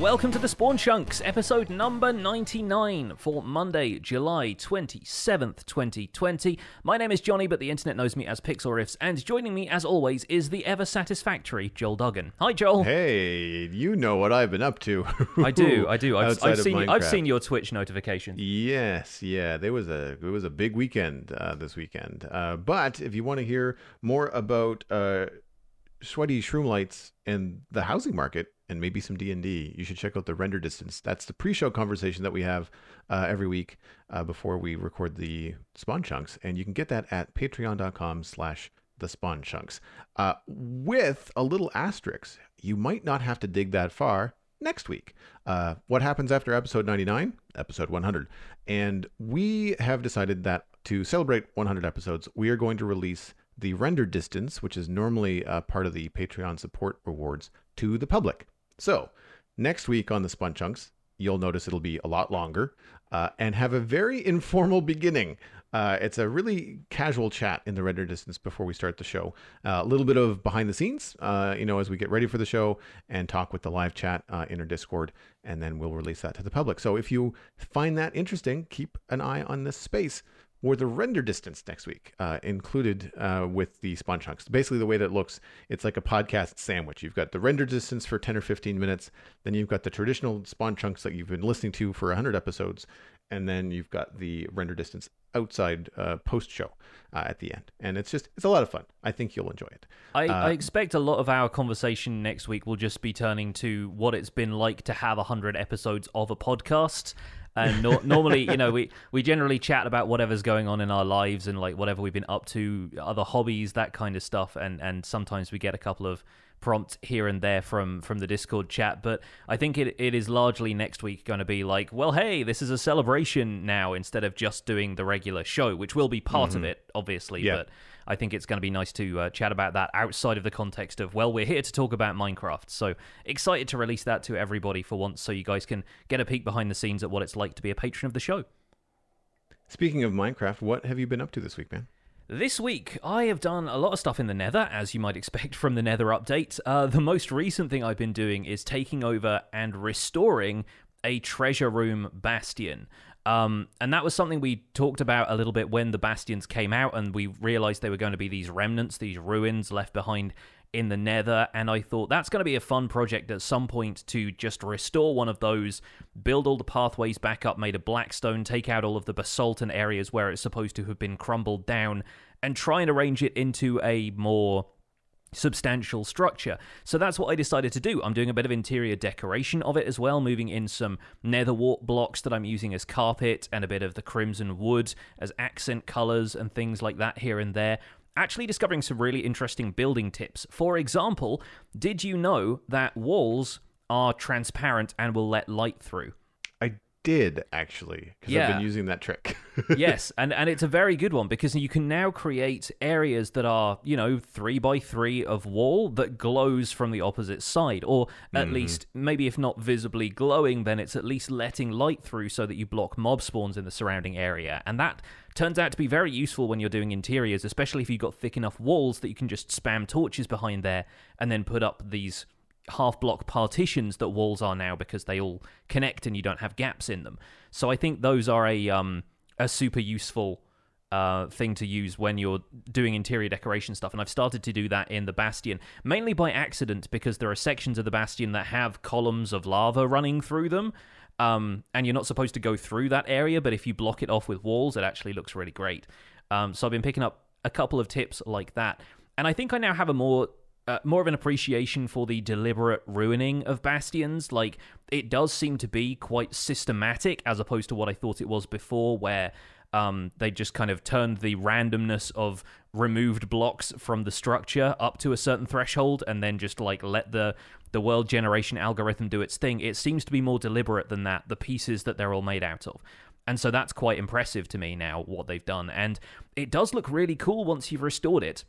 Welcome to the Spawn Chunks, episode number 99 for Monday, July 27th, 2020. My name is Jonny, but the internet knows me as Pixlriffs, and joining me, as always, is the ever satisfactory Joel Duggan. Hi, Joel. Hey, you know what I've been up to. I do, I do. I've, I've seen, I've seen your Twitch notification. Yes, yeah, there was a it was a big weekend uh, this weekend. Uh, but if you want to hear more about uh, sweaty shroom lights and the housing market and maybe some D and D, you should check out the render distance. That's the pre-show conversation that we have uh, every week uh, before we record the spawn chunks, and you can get that at Patreon.com/slash the spawn chunks. Uh, with a little asterisk, you might not have to dig that far next week. Uh, what happens after episode 99? Episode 100. And we have decided that to celebrate 100 episodes, we are going to release the render distance, which is normally part of the Patreon support rewards, to the public. So next week on the Spawn Chunks, you'll notice it'll be a lot longer uh, and have a very informal beginning. Uh, it's a really casual chat in the render distance before we start the show. Uh, a little bit of behind the scenes, uh, you know, as we get ready for the show and talk with the live chat uh, in our Discord, and then we'll release that to the public. So if you find that interesting, keep an eye on this space or the render distance next week, uh, included uh, with the spawn chunks. Basically, the way that it looks, it's like a podcast sandwich. You've got the render distance for 10 or 15 minutes, then you've got the traditional spawn chunks that you've been listening to for 100 episodes, and then you've got the render distance outside uh, post show uh, at the end. And it's just, it's a lot of fun. I think you'll enjoy it. I, Uh, I expect a lot of our conversation next week will just be turning to what it's been like to have 100 episodes of a podcast. And nor normally, you know, we, we generally chat about whatever's going on in our lives and like whatever we've been up to, other hobbies, that kind of stuff. And, and sometimes we get a couple of prompts here and there from from the Discord chat. But I think it, it is largely next week going to be like, well, hey, this is a celebration now instead of just doing the regular show, which will be part of it, obviously. Yeah. But I think it's going to be nice to uh, chat about that outside of the context of, well, we're here to talk about Minecraft. So excited to release that to everybody for once so you guys can get a peek behind the scenes at what it's like to be a patron of the show. Speaking of Minecraft, what have you been up to this week, man? This week, I have done a lot of stuff in the Nether, as you might expect from the Nether update. Uh, the most recent thing I've been doing is taking over and restoring a treasure room bastion. Um, and that was something we talked about a little bit when the bastions came out, and we realized they were going to be these remnants, these ruins left behind in the nether and i thought that's going to be a fun project at some point to just restore one of those build all the pathways back up made of blackstone take out all of the basalt and areas where it's supposed to have been crumbled down and try and arrange it into a more substantial structure. So that's what I decided to do. I'm doing a bit of interior decoration of it as well, moving in some nether wart blocks that I'm using as carpet and a bit of the crimson wood as accent colors and things like that here and there. Actually, discovering some really interesting building tips. For example, did you know that walls are transparent and will let light through? I did actually, because I've been using that trick. yes, and, and it's a very good one because you can now create areas that are, you know, three by three of wall that glows from the opposite side, or at mm-hmm. least maybe if not visibly glowing, then it's at least letting light through so that you block mob spawns in the surrounding area. And that turns out to be very useful when you're doing interiors, especially if you've got thick enough walls that you can just spam torches behind there and then put up these half block partitions that walls are now because they all connect and you don't have gaps in them. So I think those are a um a super useful uh, thing to use when you're doing interior decoration stuff. And I've started to do that in the Bastion, mainly by accident because there are sections of the Bastion that have columns of lava running through them. Um, and you're not supposed to go through that area, but if you block it off with walls, it actually looks really great. Um, so I've been picking up a couple of tips like that. And I think I now have a more uh, more of an appreciation for the deliberate ruining of bastions. Like it does seem to be quite systematic, as opposed to what I thought it was before, where um, they just kind of turned the randomness of removed blocks from the structure up to a certain threshold, and then just like let the the world generation algorithm do its thing. It seems to be more deliberate than that. The pieces that they're all made out of. And so that's quite impressive to me now, what they've done. And it does look really cool once you've restored it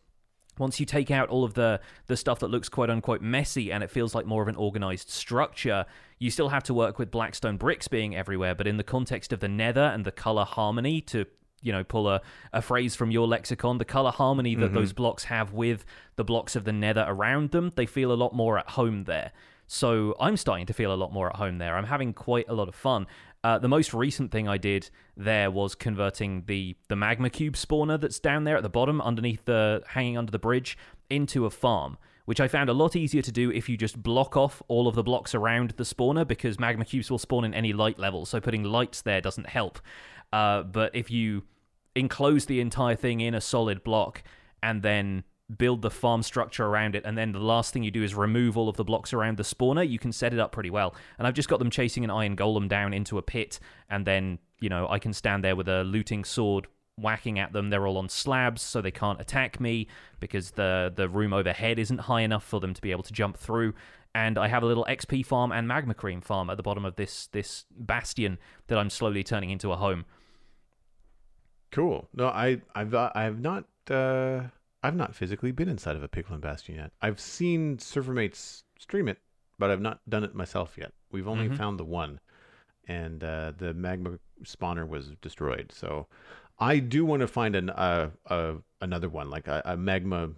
once you take out all of the the stuff that looks quote unquote messy and it feels like more of an organized structure you still have to work with blackstone bricks being everywhere but in the context of the nether and the color harmony to you know pull a, a phrase from your lexicon the color harmony that mm-hmm. those blocks have with the blocks of the nether around them they feel a lot more at home there So I'm starting to feel a lot more at home there. I'm having quite a lot of fun. Uh, the most recent thing I did there was converting the the magma cube spawner that's down there at the bottom, underneath the hanging under the bridge, into a farm. Which I found a lot easier to do if you just block off all of the blocks around the spawner because magma cubes will spawn in any light level, so putting lights there doesn't help. Uh, but if you enclose the entire thing in a solid block and then build the farm structure around it, and then the last thing you do is remove all of the blocks around the spawner, you can set it up pretty well. And I've just got them chasing an iron golem down into a pit, and then, you know, I can stand there with a looting sword whacking at them. They're all on slabs, so they can't attack me because the the room overhead isn't high enough for them to be able to jump through. And I have a little XP farm and magma cream farm at the bottom of this this bastion that I'm slowly turning into a home. Cool. No, I I've uh, I've not uh, I've not physically been inside of a Piglin Bastion yet. I've seen servermates stream it, but I've not done it myself yet. We've only Mhm. found the one, and uh, the magma spawner was destroyed. So I do want to find an uh, uh, another one, like a, a magma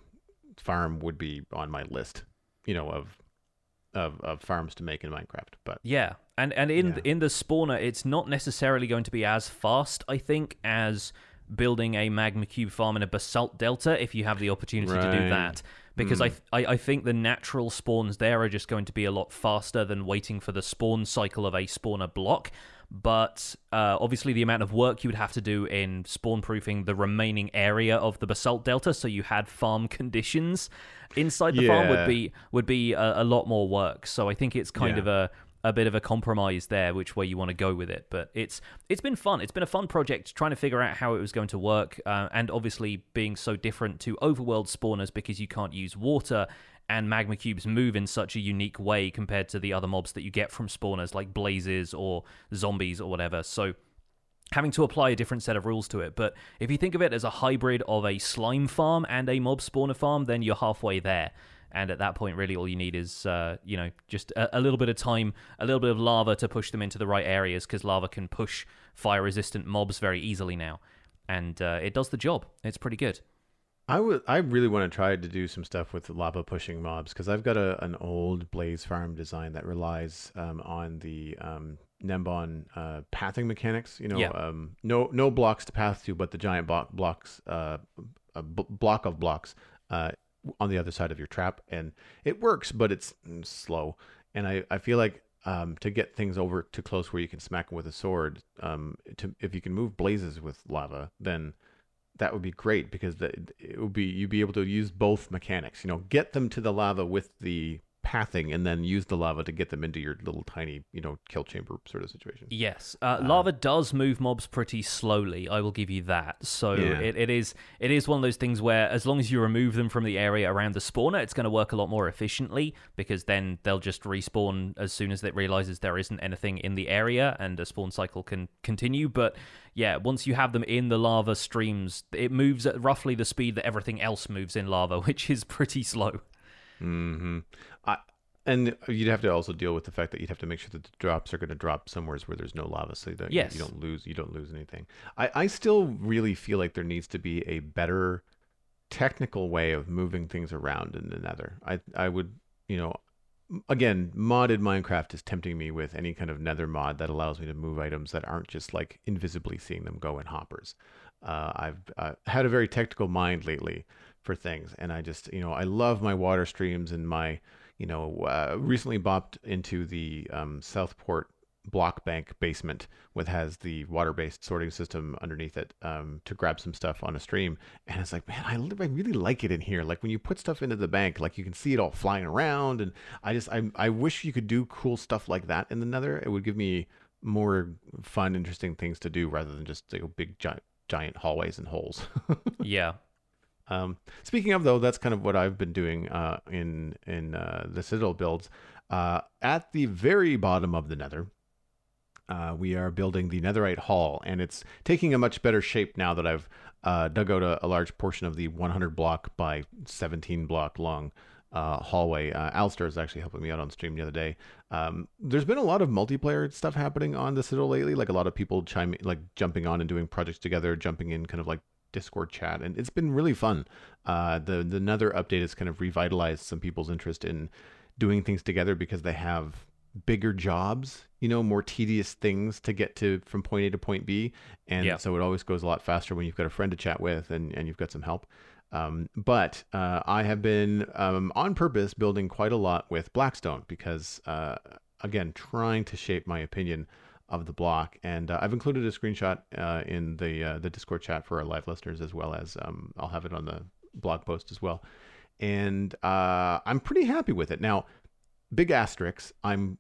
farm would be on my list. You know of of of farms to make in Minecraft, but Yeah, and and in Yeah. in the spawner, it's not necessarily going to be as fast, I think, as building a magma cube farm in a basalt delta if you have the opportunity to do that. Because I, th- I I think the natural spawns there are just going to be a lot faster than waiting for the spawn cycle of a spawner block. But uh, obviously, the amount of work you would have to do in spawn proofing the remaining area of the basalt delta, so you had farm conditions inside the farm, would be would be a, a lot more work. So I think it's kind Yeah. of a a bit of a compromise there, which way you want to go with it. But it's it's been fun. It's been a fun project trying to figure out how it was going to work, uh, and obviously being so different to overworld spawners because you can't use water. And magma cubes move in such a unique way compared to the other mobs that you get from spawners like blazes or zombies or whatever. So having to apply a different set of rules to it. But if you think of it as a hybrid of a slime farm and a mob spawner farm, then you're halfway there. And at that point, really, all you need is, uh, you know, just a, a little bit of time, a little bit of lava to push them into the right areas, because lava can push fire-resistant mobs very easily now, and uh, it does the job. It's pretty good. I would. I really want to try to do some stuff with lava pushing mobs because I've got a an old Blaze Farm design that relies um, on the um, Nembon uh, pathing mechanics. You know, Yeah. um, no no blocks to path to, but the giant block blocks, uh, a b- block of blocks uh, on the other side of your trap, and it works, but it's mm, slow. And I I feel like. Um, to get things over too close where you can smack them with a sword, um, to if you can move blazes with lava, then that would be great because the, it would be you'd be able to use both mechanics. You know, get them to the lava with the pathing, and then use the lava to get them into your little tiny, you know, kill chamber sort of situation. Yes, uh, lava does move mobs pretty slowly. I will give you that. So Yeah. it, it is it is one of those things where as long as you remove them from the area around the spawner, it's going to work a lot more efficiently because then they'll just respawn as soon as it realizes there isn't anything in the area and a spawn cycle can continue. But yeah, once you have them in the lava streams, it moves at roughly the speed that everything else moves in lava, which is pretty slow. Hmm I, and you'd have to also deal with the fact that you'd have to make sure that the drops are going to drop somewhere where there's no lava, so that you- Yes. you don't lose you don't lose anything. I, I still really feel like there needs to be a better technical way of moving things around in the Nether. I I would you know again modded Minecraft is tempting me with any kind of Nether mod that allows me to move items that aren't just like invisibly seeing them go in hoppers. Uh, I've uh, had a very technical mind lately for things, and I just you know I love my water streams and my you know uh, recently bopped into the um, Southport block bank basement with has the water based sorting system underneath it um, to grab some stuff on a stream. And it's like man I, I really like it in here. Like when you put stuff into the bank like you can see it all flying around. And I just I, I wish you could do cool stuff like that in the nether. It would give me more fun interesting things to do rather than just know, big giant giant hallways and holes. Yeah. Um, speaking of though, that's kind of what I've been doing uh, in in uh, the Citadel builds. Uh, at the very bottom of the Nether, uh, we are building the Netherite Hall, and it's taking a much better shape now that I've uh, dug out a, a large portion of the 100 block by 17 block long uh, hallway. Uh, Alistair is actually helping me out on stream the other day. Um, there's been a lot of multiplayer stuff happening on the Citadel lately, like a lot of people chiming, like jumping on and doing projects together, jumping in kind of like Discord chat, and it's been really fun. Uh, the the Nether update has kind of revitalized some people's interest in doing things together because they have bigger jobs, you know, more tedious things to get to from point A to point B. And Yeah. so it always goes a lot faster when you've got a friend to chat with and, and you've got some help. Um, but uh, I have been um, on purpose building quite a lot with Blackstone because, uh, again, trying to shape my opinion of the block. And uh, I've included a screenshot uh, in the uh, the Discord chat for our live listeners, as well as um, I'll have it on the blog post as well. And uh, I'm pretty happy with it. Now, big asterisks. I'm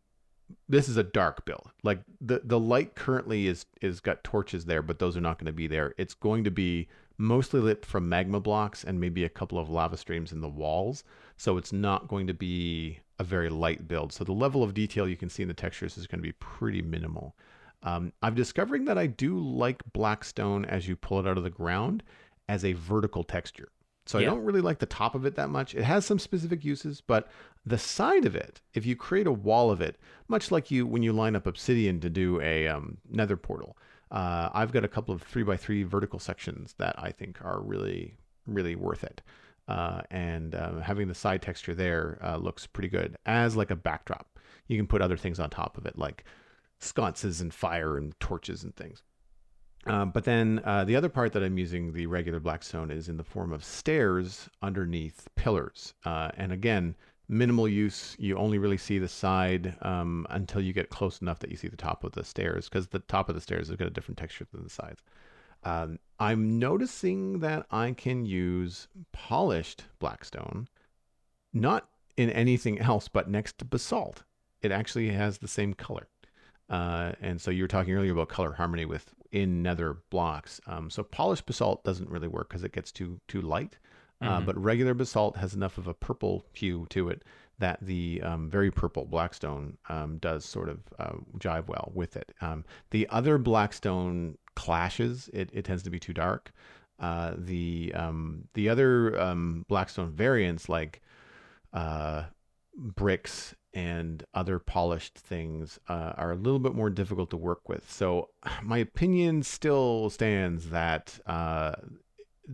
this is a dark build. Like the the light currently is is got torches there, but those are not going to be there. It's going to be mostly lit from magma blocks and maybe a couple of lava streams in the walls. So it's not going to be a very light build. So the level of detail you can see in the textures is going to be pretty minimal. Um, I'm discovering that I do like blackstone as you pull it out of the ground as a vertical texture. So I don't really like the top of it that much. It has some specific uses, but the side of it, if you create a wall of it, much like you when you line up obsidian to do a um, nether portal, uh, I've got a couple of three by three vertical sections that I think are really, really worth it. Uh, and um, having the side texture there uh, looks pretty good as like a backdrop. You can put other things on top of it, like sconces and fire and torches and things. Um, but then uh, the other part that I'm using the regular blackstone is in the form of stairs underneath pillars. Uh, and again, minimal use. You only really see the side um, until you get close enough that you see the top of the stairs, because the top of the stairs has got a different texture than the sides. Um, I'm noticing that I can use polished blackstone, not in anything else but next to basalt. It actually has the same color. Uh, and so you were talking earlier about color harmony with in nether blocks. Um, so polished basalt doesn't really work because it gets too too light. Uh, Mhm. but regular basalt has enough of a purple hue to it that the um, very purple blackstone um, does sort of uh, jive well with it. Um, the other blackstone clashes; it, it tends to be too dark. Uh, the um, the other um, blackstone variants like uh, bricks and other polished things uh, are a little bit more difficult to work with. So my opinion still stands that uh,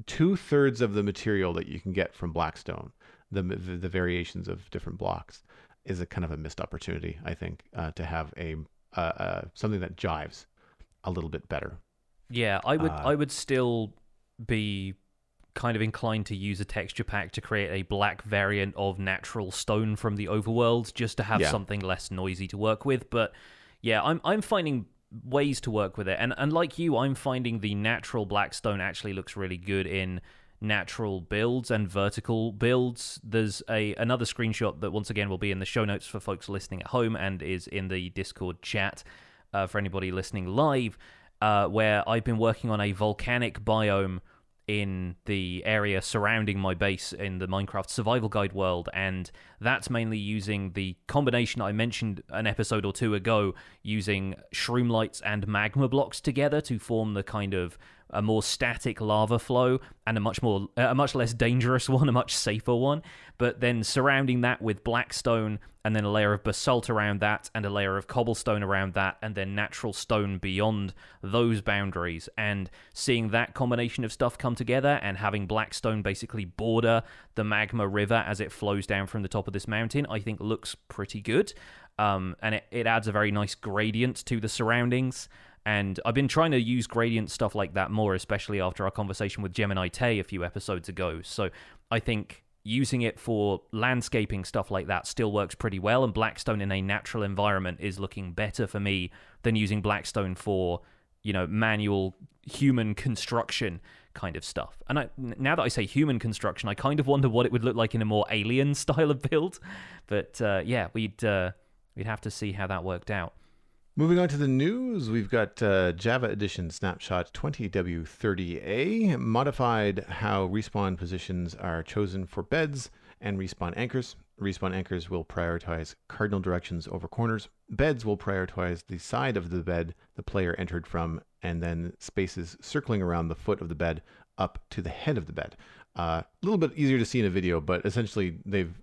two thirds of the material that you can get from Blackstone, the, the the variations of different blocks, is a kind of a missed opportunity. I think uh, to have a uh, uh, something that jives a little bit better. Yeah, I would Uh, I would still be kind of inclined to use a texture pack to create a black variant of natural stone from the overworld just to have Yeah. something less noisy to work with, but yeah, I'm I'm finding ways to work with it. And and like you, I'm finding the natural black stone actually looks really good in natural builds and vertical builds. There's a another screenshot that once again will be in the show notes for folks listening at home and is in the Discord chat uh, for anybody listening live, uh, where I've been working on a volcanic biome in the area surrounding my base in the Minecraft Survival Guide world, and that's mainly using the combination I mentioned an episode or two ago, using shroom lights and magma blocks together to form the kind of a more static lava flow and a much more a much less dangerous one, a much safer one. But then surrounding that with blackstone and then a layer of basalt around that and a layer of cobblestone around that and then natural stone beyond those boundaries and seeing that combination of stuff come together and having blackstone basically border the magma river as it flows down from the top of this mountain I think looks pretty good um, and it, it adds a very nice gradient to the surroundings and I've been trying to use gradient stuff like that more, especially after our conversation with Gemini Tay a few episodes ago. So I think using it for landscaping stuff like that still works pretty well. And Blackstone in a natural environment is looking better for me than using Blackstone for, you know, manual human construction kind of stuff. And I, now that I say human construction, I kind of wonder what it would look like in a more alien style of build. But uh, yeah, we'd uh, we'd have to see how that worked out. Moving on to the news, we've got uh, Java Edition Snapshot 20W30A, modified how respawn positions are chosen for beds and respawn anchors. Respawn anchors will prioritize cardinal directions over corners. Beds will prioritize the side of the bed the player entered from, and then spaces circling around the foot of the bed up to the head of the bed. Uh, a little bit easier to see in a video, but essentially they've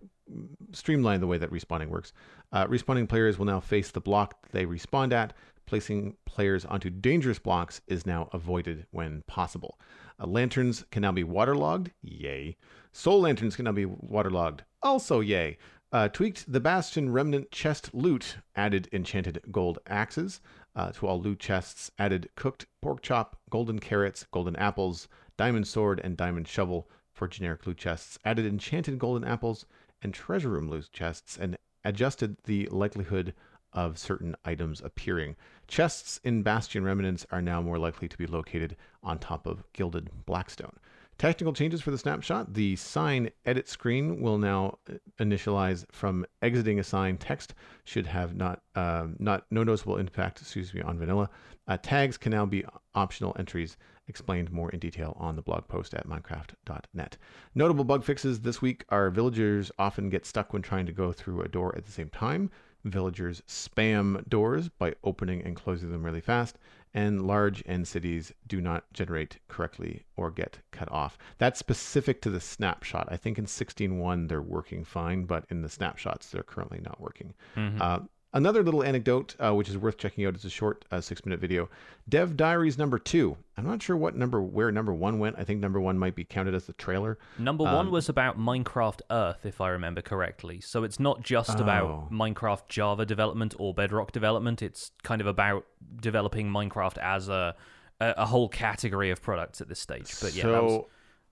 streamlined the way that respawning works. Uh, respawning players will now face the block they respawned at. Placing players onto dangerous blocks is now avoided when possible. Uh, lanterns can now be waterlogged. Yay. Soul lanterns can now be waterlogged. Also, yay. Uh, tweaked the Bastion Remnant chest loot, added enchanted gold axes uh, to all loot chests, added cooked pork chop, golden carrots, golden apples, diamond sword, and diamond shovel for generic loot chests, added enchanted golden apples and treasure room loot chests, and adjusted the likelihood of certain items appearing. Chests in Bastion Remnants are now more likely to be located on top of gilded blackstone. Technical changes for the snapshot. The sign edit screen will now uh, initialize from exiting a sign. Text should have not um, not no noticeable impact. Excuse me on vanilla. Uh, tags can now be optional entries. Explained more in detail on the blog post at Minecraft.net. Notable bug fixes this week are villagers often get stuck when trying to go through a door at the same time. Villagers spam doors by opening and closing them really fast, and large end cities do not generate correctly or get cut off. That's specific to the snapshot. I think in 16.1 they're working fine, but in the snapshots they're currently not working. Mm-hmm. Uh, Another little anecdote, uh, which is worth checking out, it's a short uh, six-minute video. Dev Diaries number two. I'm not sure what number, where number one went. I think number one might be counted as the trailer. Number um, one was about Minecraft Earth, if I remember correctly. So it's not just oh. about Minecraft Java development or Bedrock development. It's kind of about developing Minecraft as a a, a whole category of products at this stage. But yeah, so, that was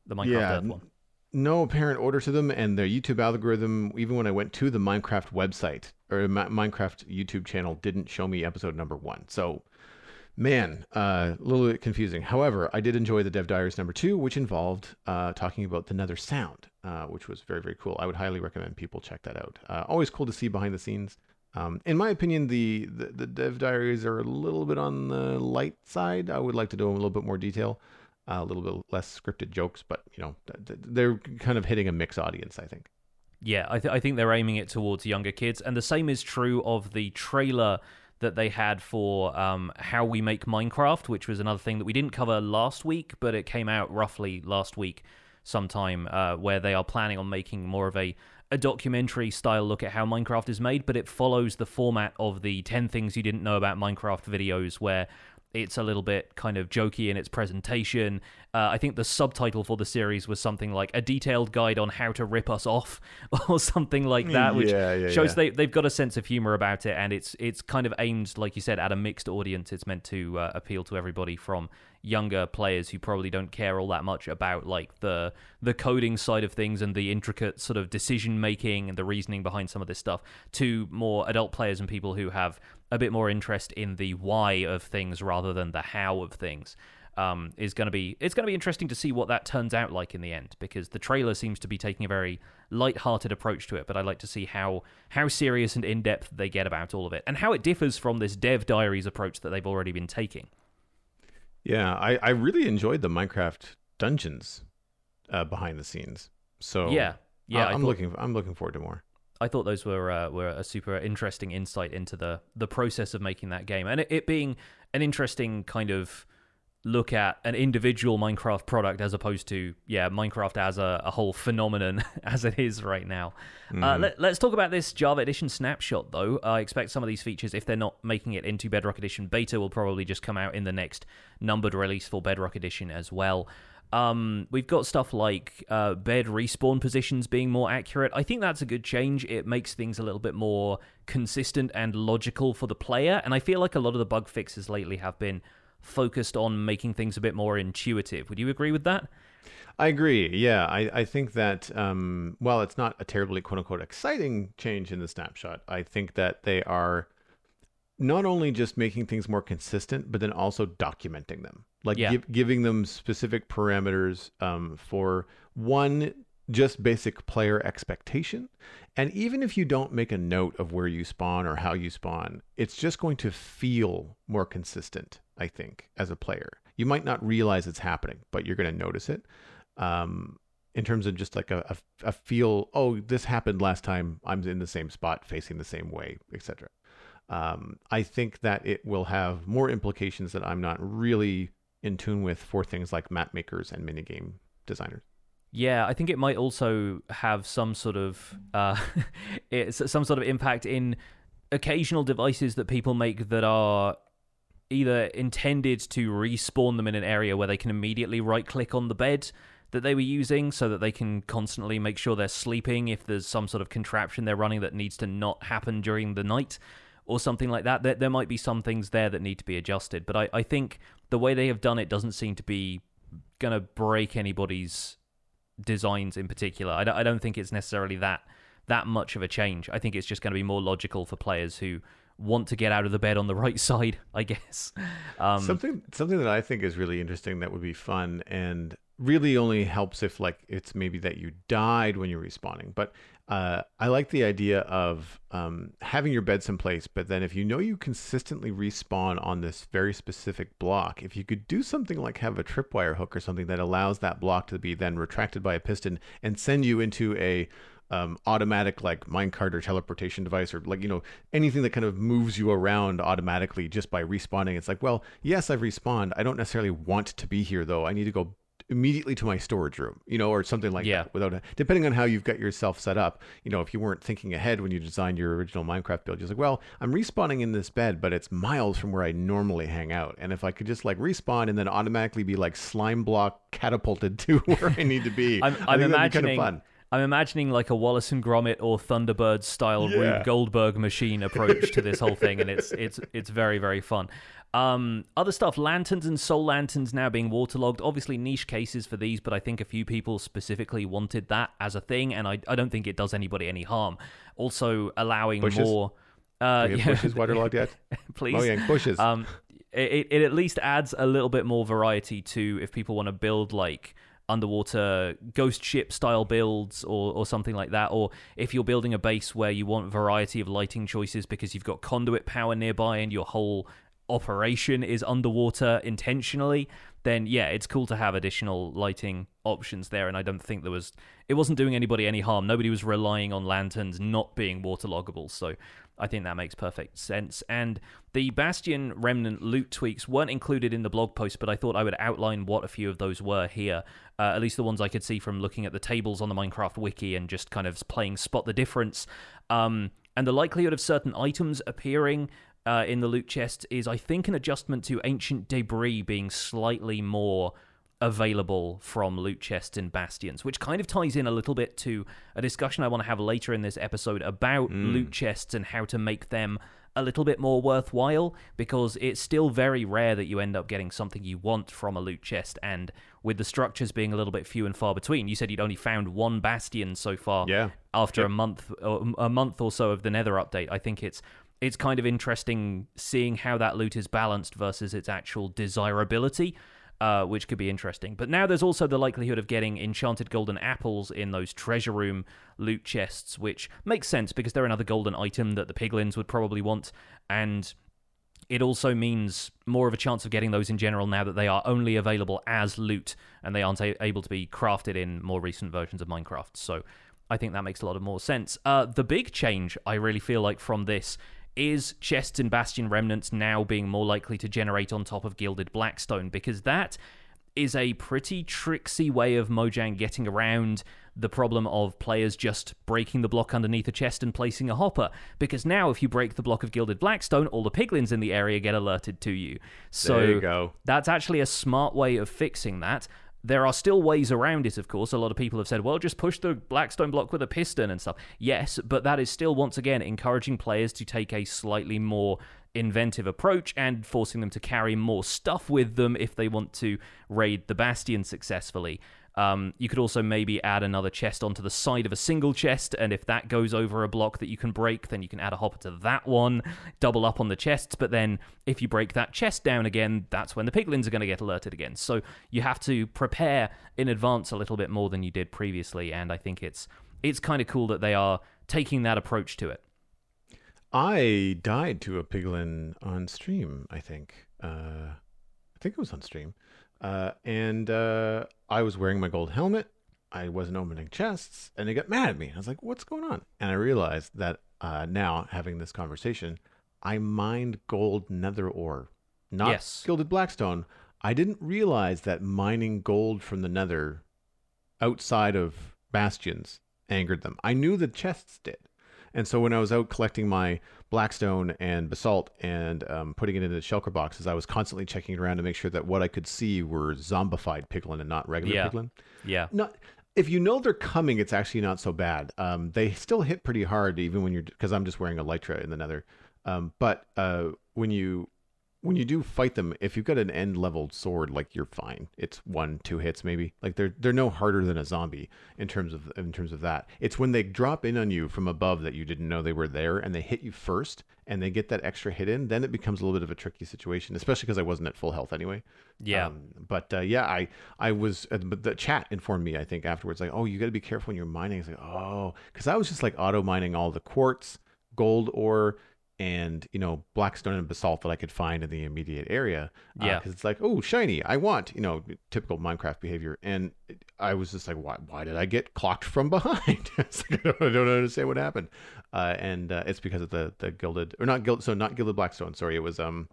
the Minecraft yeah, Earth one no apparent order to them, and their YouTube algorithm, even when I went to the Minecraft website, or Minecraft YouTube channel didn't show me episode number one. So, man, uh, a little bit confusing. However, I did enjoy the Dev Diaries number two, which involved uh, talking about the Nether Sound, uh, which was very, very cool. I would highly recommend people check that out. Uh, always cool to see behind the scenes. Um, in my opinion, the, the, the Dev Diaries are a little bit on the light side. I would like to do a little bit more detail. A little bit less scripted jokes, but you know they're kind of hitting a mixed audience. I think. Yeah, I, th- I think they're aiming it towards younger kids, and the same is true of the trailer that they had for um, how we make Minecraft, which was another thing that we didn't cover last week, but it came out roughly last week sometime, uh, where they are planning on making more of a a documentary style look at how Minecraft is made, but it follows the format of the 10 things you didn't know about Minecraft videos, where it's a little bit kind of jokey in its presentation. Uh, I think the subtitle for the series was something like "A Detailed Guide on How to Rip Us Off" or something like that, which yeah, yeah, shows yeah. they they've got a sense of humor about it, and it's it's kind of aimed, like you said, at a mixed audience. It's meant to uh, appeal to everybody from younger players who probably don't care all that much about like the the coding side of things and the intricate sort of decision making and the reasoning behind some of this stuff to more adult players and people who have a bit more interest in the why of things rather than the how of things. Um, is going to be it's going to be interesting to see what that turns out like in the end because the trailer seems to be taking a very light-hearted approach to it but I'd like to see how how serious and in-depth they get about all of it and how it differs from this dev diaries approach that they've already been taking yeah I, I really enjoyed the Minecraft dungeons uh, behind the scenes. So yeah yeah I, am looking I'm looking forward to more. I thought those were uh, were a super interesting insight into the the process of making that game, and it, it, being an interesting kind of look at an individual Minecraft product as opposed to yeah Minecraft as a, a whole phenomenon as it is right now. Uh, mm-hmm. Uh, let, us talk about this Java Edition snapshot though. I expect some of these features, if they're not making it into Bedrock Edition beta, will probably just come out in the next numbered release for Bedrock Edition as well. Um, we've got stuff like uh, bed respawn positions being more accurate. I think that's a good change. It makes things a little bit more consistent and logical for the player. And I feel like a lot of the bug fixes lately have been focused on making things a bit more intuitive. Would you agree with that? I agree. Yeah, I, I think that um, while it's not a terribly quote unquote exciting change in the snapshot, I think that they are not only just making things more consistent, but then also documenting them like yeah. give, giving them specific parameters um, for one just basic player expectation and even if you don't make a note of where you spawn or how you spawn it's just going to feel more consistent i think as a player. You might not realize it's happening but you're going to notice it um, in terms of just like a, a, a, feel oh this happened last time. I'm in the same spot facing the same way etc um, i think that it will have more implications that i'm not really in tune with for things like map makers and minigame designers. Yeah, I think it might also have some sort of uh, some sort of impact in occasional devices that people make that are either intended to respawn them in an area where they can immediately right click on the bed that they were using so that they can constantly make sure they're sleeping if there's some sort of contraption they're running that needs to not happen during the night or something like that. There, there might be some things there that need to be adjusted, but I, I think the way they have done it doesn't seem to be going to break anybody's designs in particular. I don't, I don't think it's necessarily that that much of a change. I think it's just going to be more logical for players who want to get out of the bed on the right side, I guess. Um, something something that I think is really interesting that would be fun and really only helps if like it's maybe that you died when you're respawning. But uh, I like the idea of um, having your beds in place, but then if you know you consistently respawn on this very specific block, if you could do something like have a tripwire hook or something that allows that block to be then retracted by a piston and send you into a um, automatic like minecart or teleportation device or like you know anything that kind of moves you around automatically just by respawning it's like well yes i've respawned. I don't necessarily want to be here though. I need to go immediately to my storage room, you know, or something like yeah. that. Without a, depending on how you've got yourself set up, you know, if you weren't thinking ahead when you designed your original Minecraft build, you're like, well, I'm respawning in this bed, but it's miles from where I normally hang out, and if I could just like respawn and then automatically be like slime block catapulted to where I need to be, I'm, I'm imagining. Kind of I'm imagining like a Wallace and Gromit or Thunderbird style yeah. Rube Goldberg machine approach to this whole thing, and it's it's it's very very fun. Um, other stuff, lanterns and soul lanterns now being waterlogged. Obviously, niche cases for these, but I think a few people specifically wanted that as a thing, and I, I don't think it does anybody any harm. Also, allowing bushes? more. Uh, yeah. bushes waterlogged yet? Please. Oh yeah, bushes. Um, it, it at least adds a little bit more variety to if people want to build like underwater ghost ship style builds or, or something like that or if you're building a base where you want variety of lighting choices because you've got conduit power nearby and your whole operation is underwater intentionally, then yeah, it's cool to have additional lighting options there. And I don't think there was, it wasn't doing anybody any harm. Nobody was relying on lanterns not being waterloggable. So I think that makes perfect sense. And the Bastion Remnant loot tweaks weren't included in the blog post, but I thought I would outline what a few of those were here. Uh, at least the ones I could see from looking at the tables on the Minecraft wiki and just kind of playing spot the difference. Um, and the likelihood of certain items appearing uh, in the loot chest is, I think, an adjustment to ancient debris being slightly more available from loot chests and bastions, which kind of ties in a little bit to a discussion I want to have later in this episode about mm. loot chests and how to make them a little bit more worthwhile because it's still very rare that you end up getting something you want from a loot chest and with the structures being a little bit few and far between you said you'd only found one bastion so far yeah after yep. a month a month or so of the nether update i think it's it's kind of interesting seeing how that loot is balanced versus its actual desirability, uh, which could be interesting. But now there's also the likelihood of getting enchanted golden apples in those treasure room loot chests, which makes sense because they're another golden item that the piglins would probably want, and it also means more of a chance of getting those in general now that they are only available as loot and they aren't a- able to be crafted in more recent versions of Minecraft. So I think that makes a lot of more sense. Uh, the big change I really feel like from this is chests and bastion remnants now being more likely to generate on top of gilded blackstone because that is a pretty tricksy way of Mojang getting around the problem of players just breaking the block underneath a chest and placing a hopper. Because now, if you break the block of Gilded Blackstone, all the piglins in the area get alerted to you. So you that's actually a smart way of fixing that. There are still ways around it, of course. A lot of people have said, well, just push the Blackstone block with a piston and stuff. Yes, but that is still, once again, encouraging players to take a slightly more inventive approach and forcing them to carry more stuff with them if they want to raid the Bastion successfully. Um, you could also maybe add another chest onto the side of a single chest, and if that goes over a block that you can break, then you can add a hopper to that one, double up on the chests. But then if you break that chest down again, that's when the piglins are going to get alerted again. So you have to prepare in advance a little bit more than you did previously, and I think it's it's kind of cool that they are taking that approach to it. I died to a piglin on stream. I think. Uh, I think it was on stream. Uh, and uh, I was wearing my gold helmet. I wasn't opening chests, and they got mad at me. I was like, "What's going on?" And I realized that uh, now, having this conversation, I mined gold nether ore, not yes. gilded blackstone. I didn't realize that mining gold from the nether outside of bastions angered them. I knew the chests did. And so when I was out collecting my blackstone and basalt and um, putting it into shulker boxes, I was constantly checking around to make sure that what I could see were zombified piglin and not regular Yeah. piglin. Yeah. Not if you know they're coming, it's actually not so bad. Um, they still hit pretty hard, even when you're because I'm just wearing elytra in the nether. Um, but uh, when you when you do fight them, if you've got an end leveled sword, like you're fine. It's one, two hits maybe. Like they're they're no harder than a zombie in terms of in terms of that. It's when they drop in on you from above that you didn't know they were there, and they hit you first, and they get that extra hit in. Then it becomes a little bit of a tricky situation, especially because I wasn't at full health anyway. Yeah. Um, but uh, yeah, I I was, uh, but the chat informed me. I think afterwards, like, oh, you got to be careful when you're mining. It's like, oh, because I was just like auto mining all the quartz, gold ore, and you know blackstone and basalt that I could find in the immediate area. Yeah. because it's like, oh, shiny, I want, you know, typical Minecraft behavior. And I was just like, why? Why did I get clocked from behind? it's like, I, don't, I don't understand what happened. Uh, and uh, it's because of the the gilded or not gilded, so not gilded blackstone. Sorry, it was um.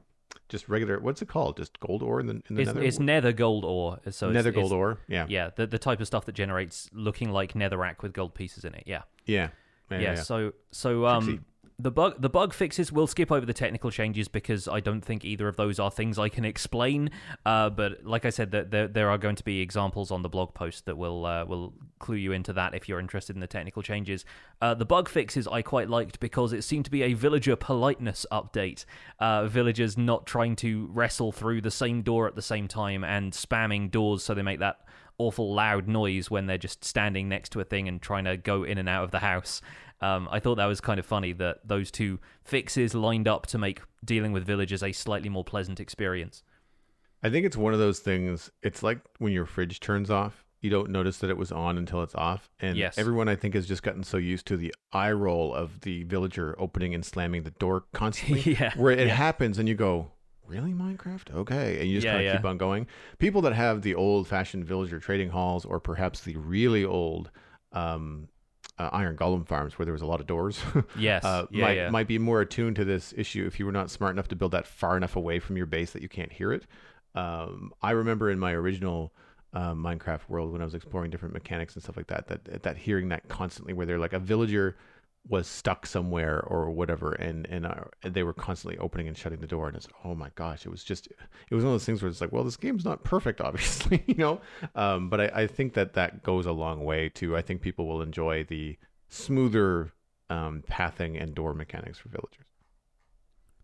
Just regular, what's it called? Just gold ore in the, in the It's, nether? it's nether gold ore. So it's- nether it's- gold ore. Yeah. Yeah, the, the type of stuff that generates looking like netherrack with gold pieces in it. Yeah. Yeah. Yeah. So so um Tricksy. The bug the bug fixes we'll skip over the technical changes because I don't think either of those are things I can explain. Uh, but like I said, there, there are going to be examples on the blog post that will uh, will clue you into that if you're interested in the technical changes. Uh, the bug fixes I quite liked because it seemed to be a villager politeness update. Uh, villagers not trying to wrestle through the same door at the same time and spamming doors so they make that awful loud noise when they're just standing next to a thing and trying to go in and out of the house. Um, I thought that was kind of funny that those two fixes lined up to make dealing with villagers a slightly more pleasant experience. I think it's one of those things. It's like when your fridge turns off, you don't notice that it was on until it's off. And Yes. everyone, I think, has just gotten so used to the eye roll of the villager opening and slamming the door constantly, Yeah, where it yeah. happens and you go, Really, Minecraft? Okay. And you just Yeah, kind of yeah. keep on going. People that have the old fashioned villager trading halls or perhaps the really old um, uh, iron golem farms where there was a lot of doors. Yes, uh, yeah, might, yeah. might be more attuned to this issue if you were not smart enough to build that far enough away from your base that you can't hear it. Um, I remember in my original uh, Minecraft world when I was exploring different mechanics and stuff like that, that that hearing that constantly, where they're like a villager was stuck somewhere or whatever, and and, uh, and they were constantly opening and shutting the door, and it's oh my gosh, it was just it was one of those things where it's like, well, this game's not perfect, obviously, you know, um, but I, I think that that goes a long way too. I think people will enjoy the smoother um, pathing and door mechanics for villagers.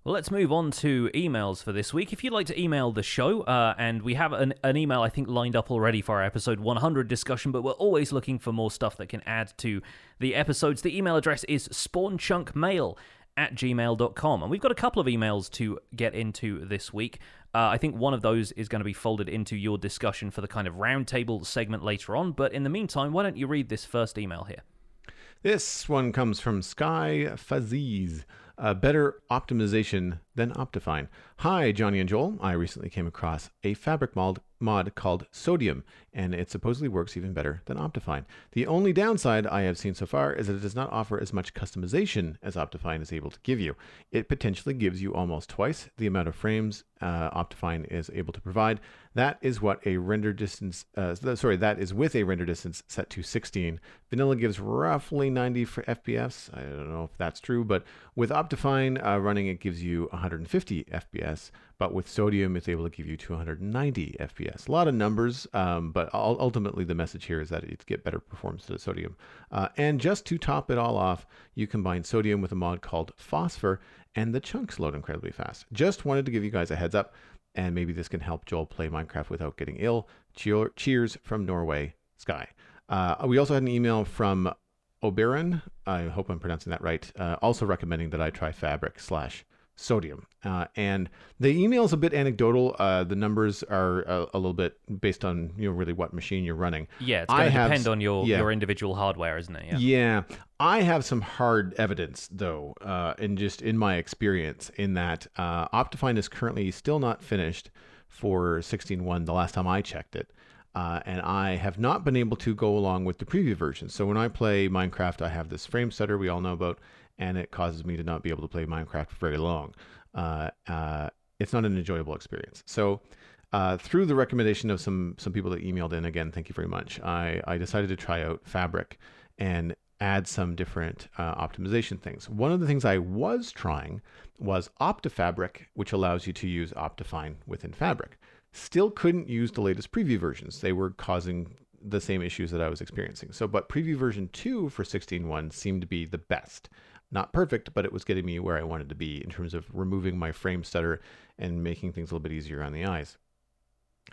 Well, let's move on to emails for this week. If you'd like to email the show, uh, and we have an, an email I think lined up already for our episode 100 discussion, but we're always looking for more stuff that can add to the episodes. The email address is spawnchunkmail at gmail.com. And we've got a couple of emails to get into this week. Uh, I think one of those is going to be folded into your discussion for the kind of roundtable segment later on. But in the meantime, why don't you read this first email here? This one comes from Sky Faziz. Uh, better optimization than Optifine. Hi, Jonny and Joel. I recently came across a fabric mod, mod called Sodium, and it supposedly works even better than Optifine. The only downside I have seen so far is that it does not offer as much customization as Optifine is able to give you. It potentially gives you almost twice the amount of frames uh, Optifine is able to provide. That is what a render distance, uh, sorry, that is with a render distance set to 16. Vanilla gives roughly 90 for FPS. I don't know if that's true, but with Optifine uh, running, it gives you 150 FPS. But with Sodium, it's able to give you 290 FPS. A lot of numbers, um, but ultimately the message here is that it's get better performance to Sodium. Uh, and just to top it all off, you combine Sodium with a mod called Phosphor, and the chunks load incredibly fast. Just wanted to give you guys a heads up, and maybe this can help Joel play Minecraft without getting ill. Cheer- cheers from Norway, Sky. Uh, we also had an email from Oberon. I hope I'm pronouncing that right. Uh, also recommending that I try Fabric slash Sodium. Uh, and the email is a bit anecdotal. Uh, the numbers are a, a little bit based on you know really what machine you're running. Yeah, it's I going to have depend on your, yeah. your individual hardware, isn't it? Yeah. Yeah, I have some hard evidence though, uh, in just in my experience, in that uh, Optifine is currently still not finished for 16.1. The last time I checked it, uh, and I have not been able to go along with the preview version. So when I play Minecraft, I have this frame stutter we all know about, and it causes me to not be able to play Minecraft for very long. Uh, uh, it's not an enjoyable experience. So. Uh, through the recommendation of some some people that emailed in again, thank you very much. I, I decided to try out Fabric, and add some different uh, optimization things. One of the things I was trying was OptiFabric, which allows you to use Optifine within Fabric. Still couldn't use the latest preview versions. They were causing the same issues that I was experiencing. So, but preview version 2 for 16.1 seemed to be the best. Not perfect, but it was getting me where I wanted to be in terms of removing my frame stutter and making things a little bit easier on the eyes.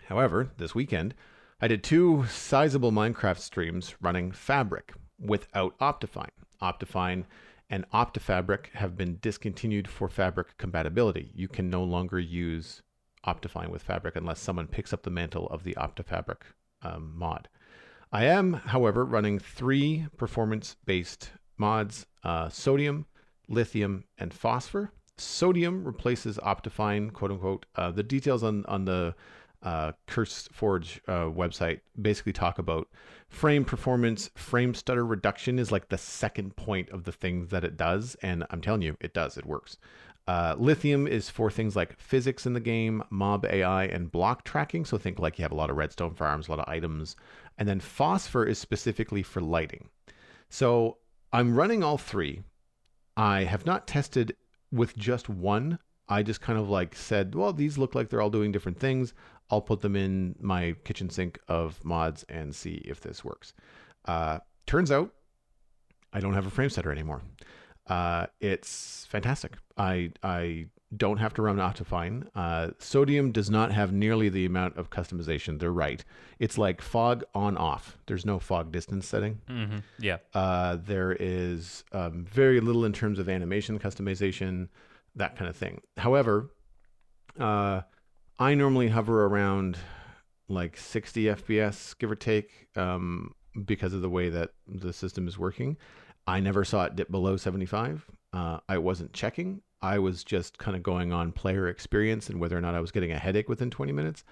However, this weekend, I did two sizable Minecraft streams running Fabric without Optifine. Optifine and OptiFabric have been discontinued for Fabric compatibility. You can no longer use Optifine with Fabric unless someone picks up the mantle of the OptiFabric um, mod. I am, however, running three performance based mods uh, sodium, lithium, and phosphor. Sodium replaces Optifine, quote unquote. Uh, the details on, on the uh, CurseForge uh, website basically talk about frame performance. Frame stutter reduction is like the second point of the things that it does. And I'm telling you, it does, it works. Uh, lithium is for things like physics in the game, mob AI, and block tracking. So think like you have a lot of redstone farms, a lot of items. And then phosphor is specifically for lighting. So I'm running all three. I have not tested with just one. I just kind of like said, well, these look like they're all doing different things. I'll put them in my kitchen sink of mods and see if this works. Uh, turns out I don't have a frame setter anymore. Uh, it's fantastic. I I don't have to run Optifine. Uh, Sodium does not have nearly the amount of customization. They're right. It's like fog on off. There's no fog distance setting. Mm-hmm. Yeah. Uh, there is um, very little in terms of animation customization, that kind of thing. However, uh, I normally hover around like 60 FPS, give or take, um, because of the way that the system is working. I never saw it dip below 75. Uh, I wasn't checking. I was just kind of going on player experience and whether or not I was getting a headache within 20 minutes.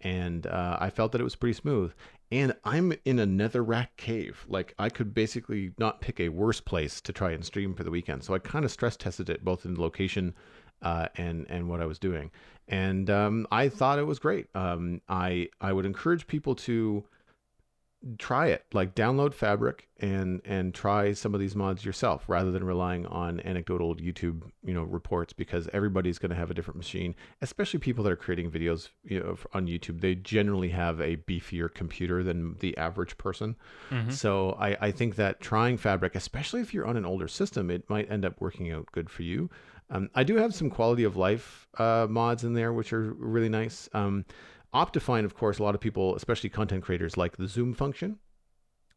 And uh, I felt that it was pretty smooth. And I'm in a netherrack cave. Like I could basically not pick a worse place to try and stream for the weekend. So I kind of stress tested it both in location uh, and and what I was doing. And um, I thought it was great. Um, I I would encourage people to try it. Like download fabric and and try some of these mods yourself rather than relying on anecdotal youtube you know reports because everybody's going to have a different machine especially people that are creating videos you know on youtube. They generally have a beefier computer than the average person. Mm-hmm. so I, I think that trying fabric especially if you're on an older system it might end up working out good for you. Um, i do have some quality of life uh, mods in there which are really nice. Um, Optifine, of course, a lot of people, especially content creators, like the zoom function.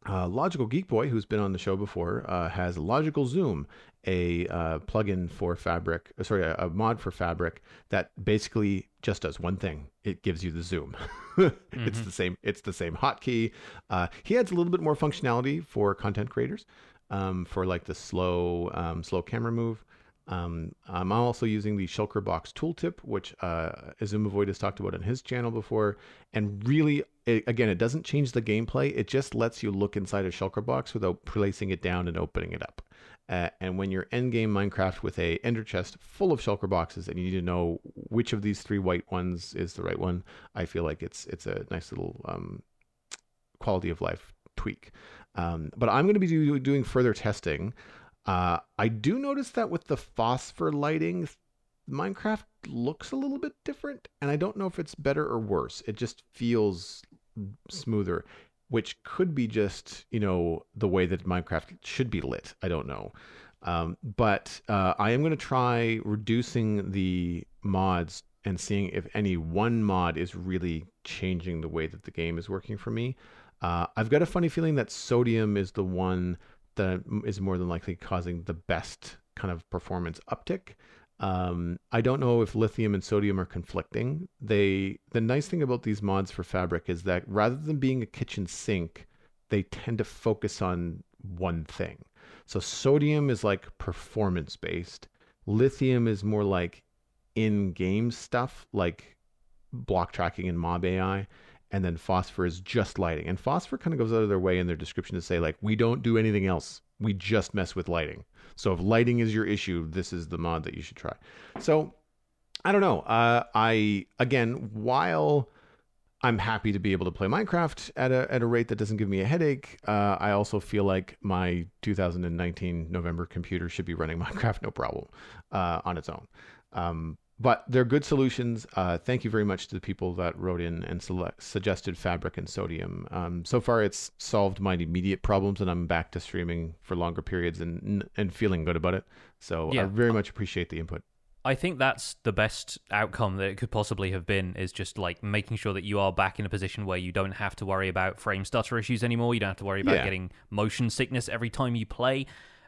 Uh, Logical Geek Boy, who's been on the show before, uh, has Logical Zoom, a uh, plugin for Fabric, uh, sorry, a, a, mod for Fabric that basically just does one thing: it gives you the zoom. mm-hmm. It's the same. It's the same hotkey. Uh, he adds a little bit more functionality for content creators, um, for like the slow, um, slow camera move. Um, I'm also using the Shulker Box tooltip, which uh, Azumovoid has talked about on his channel before. And really, it, again, it doesn't change the gameplay. It just lets you look inside a Shulker Box without placing it down and opening it up. Uh, and when you're endgame Minecraft with a ender chest full of shulker boxes, and you need to know which of these three white ones is the right one, I feel like it's it's a nice little um, quality of life tweak. Um, but I'm going to be do, doing further testing uh, I do notice that with the phosphor lighting, Minecraft looks a little bit different, and I don't know if it's better or worse. It just feels smoother, which could be just you know the way that Minecraft should be lit. I don't know, um, but uh, I am going to try reducing the mods and seeing if any one mod is really changing the way that the game is working for me. Uh, I've got a funny feeling that sodium is the one that is more than likely causing the best kind of performance uptick. Um, I don't know if lithium and sodium are conflicting. They the nice thing about these mods for fabric is that rather than being a kitchen sink, they tend to focus on one thing. So sodium is like performance based. Lithium is more like in-game stuff like block tracking and mob AI and then phosphor is just lighting. And phosphor kind of goes out of their way in their description to say like we don't do anything else. We just mess with lighting. So if lighting is your issue, this is the mod that you should try. So I don't know. Uh, I again, while I'm happy to be able to play Minecraft at a at a rate that doesn't give me a headache. Uh, I also feel like my 2019 November computer should be running Minecraft no problem uh, on its own. Um, but they're good solutions. Uh, thank you very much to the people that wrote in and select, suggested Fabric and Sodium. Um, so far, it's solved my immediate problems, and I'm back to streaming for longer periods and and feeling good about it. So Yeah. I very much appreciate the input. I think that's the best outcome that it could possibly have been is just like making sure that you are back in a position where you don't have to worry about frame stutter issues anymore. You don't have to worry about Yeah. getting motion sickness every time you play.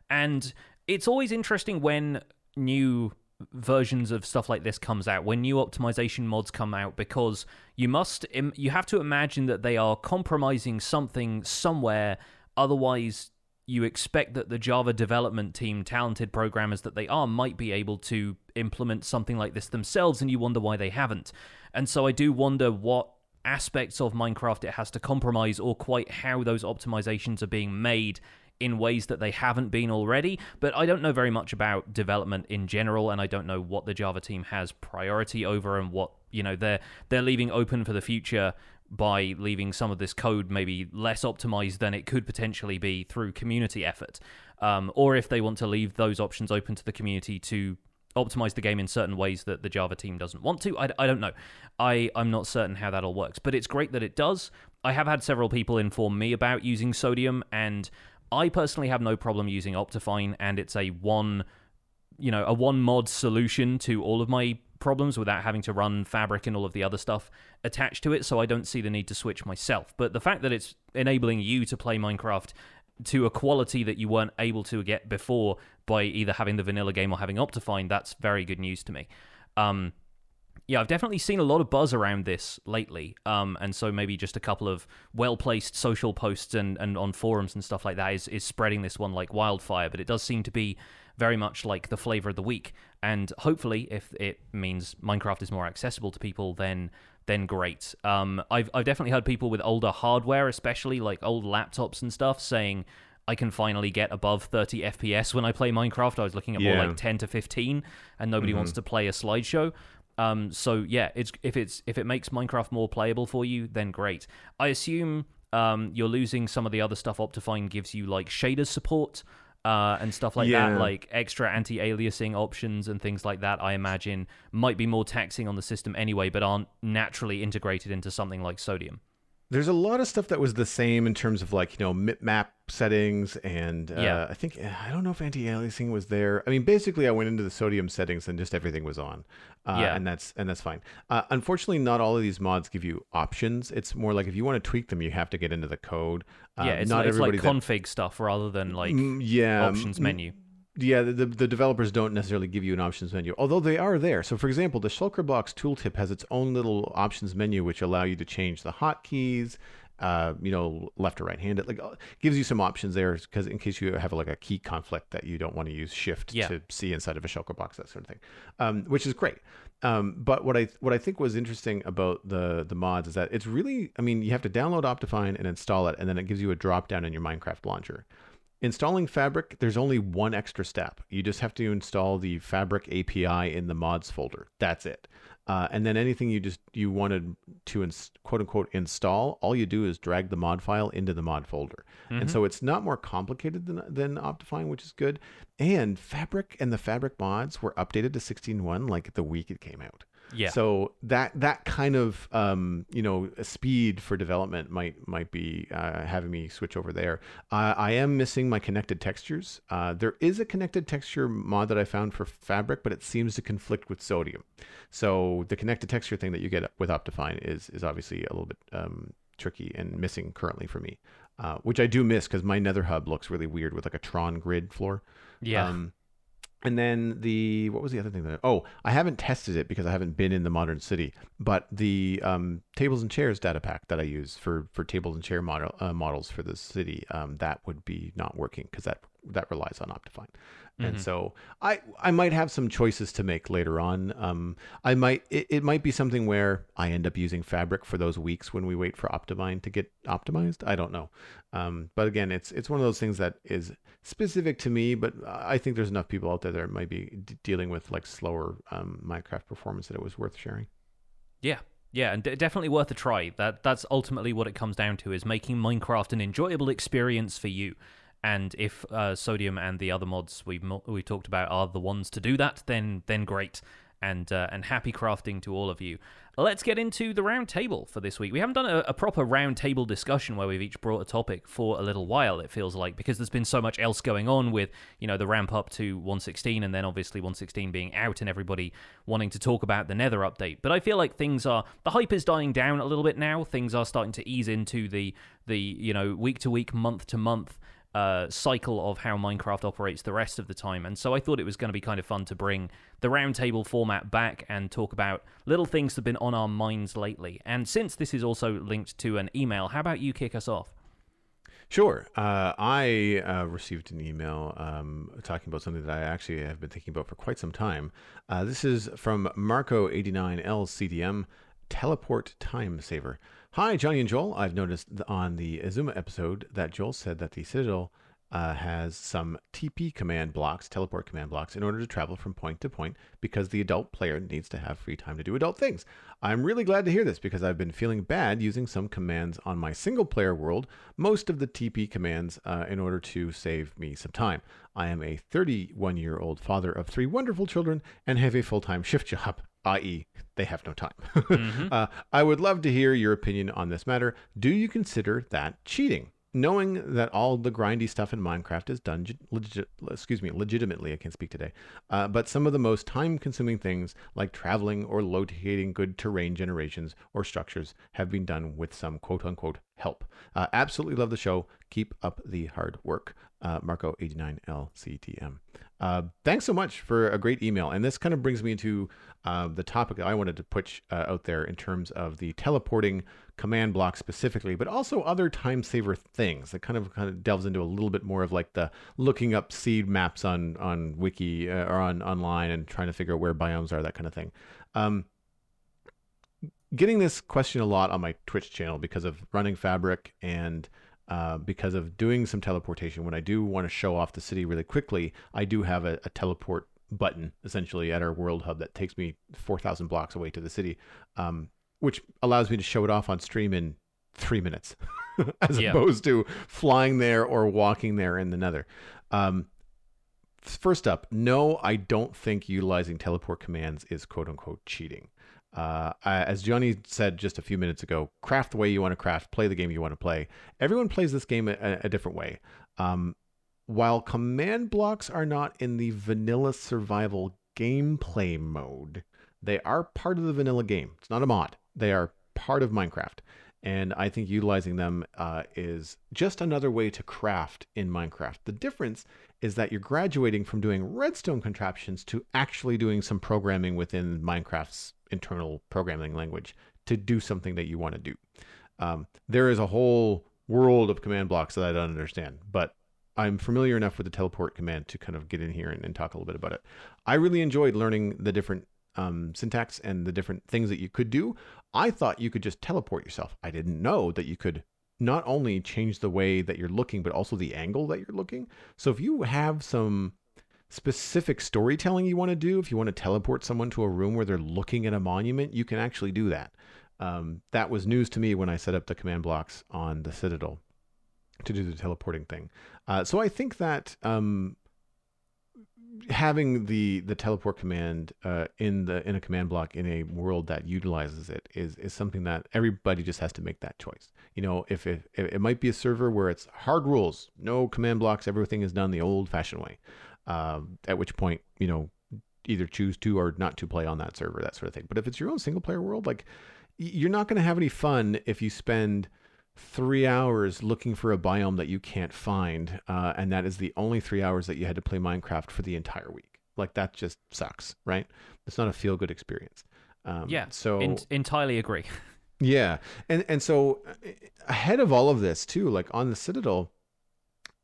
And it's always interesting when new versions of stuff like this comes out when new optimization mods come out because you must im- you have to imagine that they are compromising something somewhere otherwise you expect that the Java development team, talented programmers that they are, might be able to implement something like this themselves, and you wonder why they haven't. And so I do wonder what aspects of Minecraft it has to compromise, or quite how those optimizations are being made in ways that they haven't been already. But I don't know very much about development in general, and I don't know what the Java team has priority over and what you know they're they're leaving open for the future by leaving some of this code maybe less optimized than it could potentially be through community effort. Um, or if they want to leave those options open to the community to optimize the game in certain ways that the Java team doesn't want to. I, I don't know. I, I'm not certain how that all works, but it's great that it does. I have had several people inform me about using Sodium, and I personally have no problem using Optifine, and it's a one you know a one mod solution to all of my problems without having to run fabric and all of the other stuff attached to it so i don't see the need to switch myself. But the fact that it's enabling you to play minecraft to a quality that you weren't able to get before by either having the vanilla game or having optifine that's very good news to me. Um, yeah, I've definitely seen a lot of buzz around this lately. Um, and so maybe just a couple of well placed social posts and, and on forums and stuff like that is, is spreading this one like wildfire. But it does seem to be very much like the flavor of the week. And hopefully, if it means Minecraft is more accessible to people, then then great. Um, I've I've definitely heard people with older hardware, especially like old laptops and stuff, saying I can finally get above 30 FPS when I play Minecraft. I was looking at more like 10 to 15, and nobody wants to play a slideshow. Um, so yeah, it's if it's if it makes Minecraft more playable for you, then great. I assume um, you're losing some of the other stuff. Optifine gives you like shader support uh, and stuff like Yeah. that, like extra anti-aliasing options and things like that. I imagine might be more taxing on the system anyway, but aren't naturally integrated into something like Sodium. There's a lot of stuff that was the same in terms of like you know map settings and uh, Yeah. I think I don't know if anti-aliasing was there. I mean, basically, I went into the sodium settings and just everything was on, uh, Yeah. and that's and that's fine. Uh, unfortunately, not all of these mods give you options. It's more like if you want to tweak them, you have to get into the code. Uh, yeah, it's, not like, it's like everybody that- config stuff rather than like Mm, yeah options mm, menu. Yeah, the, the, developers don't necessarily give you an options menu, although they are there. So, for example, the Shulker Box tooltip has its own little options menu, which allow you to change the hotkeys, uh, you know, left or right handed. Like, uh, gives you some options there because in case you have like a key conflict that you don't want to use Shift Yeah. to see inside of a Shulker Box, that sort of thing, um, which is great. Um, but what I what I think was interesting about the the mods is that it's really, I mean, you have to download Optifine and install it, and then it gives you a drop down in your Minecraft launcher. Installing Fabric, there's only one extra step. You just have to install the Fabric API in the mods folder. That's it. Uh, and then anything you just you wanted to ins- quote unquote install, all you do is drag the mod file into the mod folder. And so it's not more complicated than than Optifine, which is good. And Fabric and the Fabric mods were updated to 16.1 like the week it came out. Yeah. So that that kind of um, you know speed for development might might be uh, having me switch over there. Uh, I am missing my connected textures. Uh, there is a connected texture mod that I found for Fabric, but it seems to conflict with Sodium. So the connected texture thing that you get with Optifine is is obviously a little bit um, tricky and missing currently for me, uh, which I do miss because my Nether hub looks really weird with like a Tron grid floor. yeah. Um, and then the what was the other thing that oh I haven't tested it because I haven't been in the modern city, but the um, tables and chairs data pack that I use for for tables and chair model uh, models for the city um, that would be not working because that that relies on Optifine, and so I I might have some choices to make later on. Um, I might it, it might be something where I end up using Fabric for those weeks when we wait for Optifine to get optimized. I don't know, um, but again, it's it's one of those things that is specific to me. But I think there's enough people out there that might be d- dealing with like slower um, Minecraft performance that it was worth sharing. Yeah, Yeah, and d- definitely worth a try. That that's ultimately what it comes down to is making Minecraft an enjoyable experience for you. And if uh, Sodium and the other mods mo- we talked about are the ones to do that, then then great. And uh, and happy crafting to all of you. Let's get into the round table for this week. We haven't done a, a proper round table discussion where we've each brought a topic for a little while. It feels like because there's been so much else going on with you know the ramp up to 116 and then obviously 116 being out and everybody wanting to talk about the Nether update. But I feel like things are the hype is dying down a little bit now. Things are starting to ease into the the you know week to week, month to month uh, cycle of how Minecraft operates the rest of the time. And so I thought it was going to be kind of fun to bring the roundtable format back and talk about little things that have been on our minds lately. And since this is also linked to an email, how about you kick us off? Sure. Uh, I uh, received an email um, talking about something that I actually have been thinking about for quite some time. Uh, this is from Marco89LCDM, Teleport Time Saver. Hi, Jonny and Joel. I've noticed on the Azuma episode that Joel said that the Citadel uh, has some TP command blocks, teleport command blocks, in order to travel from point to point because the adult player needs to have free time to do adult things. I'm really glad to hear this because I've been feeling bad using some commands on my single player world, most of the TP commands, uh, in order to save me some time. I am a 31 year old father of three wonderful children and have a full time shift job i.e., they have no time. mm-hmm. uh, I would love to hear your opinion on this matter. Do you consider that cheating? Knowing that all the grindy stuff in Minecraft is done, legit, excuse me, legitimately, I can't speak today. Uh, but some of the most time-consuming things, like traveling or locating good terrain generations or structures, have been done with some quote-unquote help. Uh, absolutely love the show. Keep up the hard work. Uh, Marco89LCTM. Uh, thanks so much for a great email. And this kind of brings me into uh, the topic that I wanted to put uh, out there in terms of the teleporting command block specifically, but also other time saver things that kind of kind of delves into a little bit more of like the looking up seed maps on on wiki uh, or on online and trying to figure out where biomes are, that kind of thing. Um, getting this question a lot on my Twitch channel because of running Fabric and uh, because of doing some teleportation. When I do want to show off the city really quickly, I do have a, a teleport button essentially at our world hub that takes me 4,000 blocks away to the city, um, which allows me to show it off on stream in three minutes as yeah. opposed to flying there or walking there in the nether. Um, first up, no, I don't think utilizing teleport commands is quote unquote cheating. Uh, as Jonny said just a few minutes ago, craft the way you want to craft, play the game you want to play. Everyone plays this game a, a different way. Um, while command blocks are not in the vanilla survival gameplay mode, they are part of the vanilla game. It's not a mod, they are part of Minecraft. And I think utilizing them uh, is just another way to craft in Minecraft. The difference is that you're graduating from doing redstone contraptions to actually doing some programming within Minecraft's internal programming language to do something that you want to do. Um, there is a whole world of command blocks that I don't understand, but I'm familiar enough with the teleport command to kind of get in here and, and talk a little bit about it. I really enjoyed learning the different um, syntax and the different things that you could do. I thought you could just teleport yourself. I didn't know that you could not only change the way that you're looking, but also the angle that you're looking. So if you have some specific storytelling you want to do, if you want to teleport someone to a room where they're looking at a monument, you can actually do that. Um, that was news to me when I set up the command blocks on the Citadel to do the teleporting thing. Uh, so I think that um, having the the teleport command uh, in the in a command block in a world that utilizes it is is something that everybody just has to make that choice. You know, if it, it might be a server where it's hard rules, no command blocks, everything is done the old fashioned way. Um, at which point, you know, either choose to or not to play on that server, that sort of thing. But if it's your own single player world, like you're not going to have any fun if you spend three hours looking for a biome that you can't find, uh, and that is the only three hours that you had to play Minecraft for the entire week. Like that just sucks, right? It's not a feel good experience. Um, yeah. So in- entirely agree. yeah, and and so uh, ahead of all of this too, like on the Citadel,